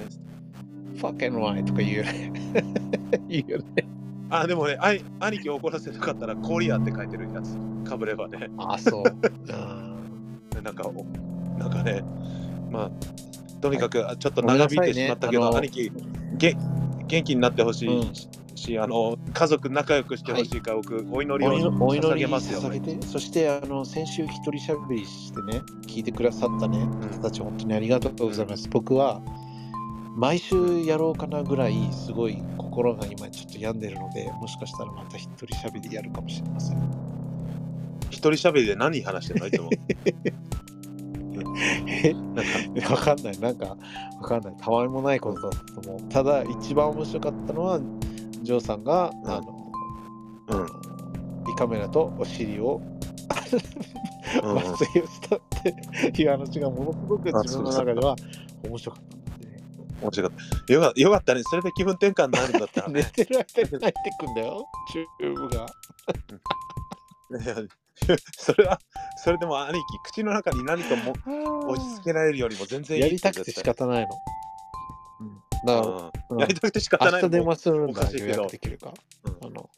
S2: fucking why とか言うよね。*laughs* 言うよね。
S1: あ、でもね、あい兄貴を怒らせなかったら、コリアって書いてるやつ、かぶればね。
S2: あ、そう。*laughs* うん
S1: なんか、おなんかね、まあ、とにかく、あちょっと長引いてしまったけど、兄貴、げ元気になってほしい
S2: うん
S1: し、あの、家族仲良くしてほしいから、僕、お祈りを
S2: お祈り
S1: 捧げますよ。
S2: 捧げて、そしてあの先週一人しゃべりしてね、聞いてくださったね、方たち本当にありがとうございます。僕は毎週やろうかなぐらい、すごい心が今ちょっと病んでるので、もしかしたらまた一人しゃべりやるかもしれません。
S1: 一人喋りで何話してんの？いつも。
S2: え？
S1: なんか、
S2: わかんない、なんかわかんない、たわいもないことだったと思う。ただ、一番面白かったのは、ジョーさんが、
S1: うん
S2: あの、
S1: うん
S2: 胃カメラとお尻を
S1: うん
S2: 麻酔をしたっていう話がものすごく自分の中では面白かった。
S1: 面白かった。よかよかったね。それで気分転換になるんだったらね。*laughs*
S2: 寝てる間に入ってくんだよ、チューブが。
S1: それは、それでも兄貴、口の中に何かも押し付けられるよりも全然いい
S2: やりたくて仕方ないの。だから、
S1: うんやりたくて仕方ない
S2: 明日電話するんだできるか？
S1: うん
S2: あの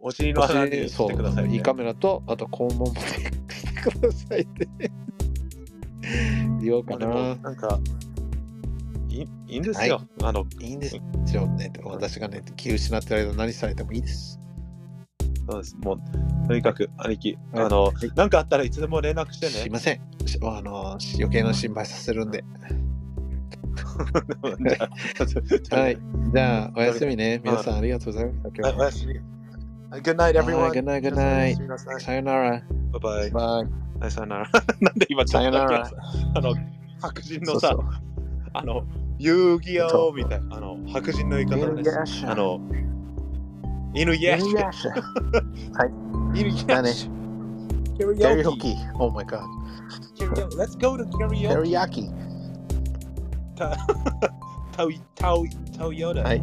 S1: お尻の穴にし
S2: そ
S1: てください、
S2: う、
S1: ね。
S2: 胃カメラと、あと肛門も *laughs* してくださいって。言おうかな。
S1: なんか、いいいいんですよ。あの、
S2: いいんですよね。私がね、気失ってる間何されてもいいです。
S1: そうです。もう、とにかく、兄貴、
S2: はい
S1: あの
S2: はい、
S1: なんかあったらいつでも連絡してね。
S2: すいません。しあの余計な心配させるんで。はい。じゃあ、おやすみね。皆さんありがとうございました。今
S1: はい
S2: 日
S1: おやすみ。Good night, everyone.
S2: はい Good night, good night.
S1: 皆さ
S2: よなら。
S1: バイバイ。
S2: バイ。
S1: はい、さよなら。なんで今あの、白人のさあの、遊戯王みたいな、あの、白人の言い方です。あの、犬やし。
S2: 犬やし。*laughs*
S1: 犬やし。
S2: キャリーホキ。Oh my god.
S1: Let's go to
S2: テ
S1: karaoke.
S2: タ
S1: タウタウタウヨダ。
S2: はい。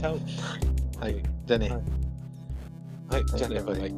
S1: タウ。
S2: はい。じゃね。
S1: はい、はい、じゃね。バイバイ。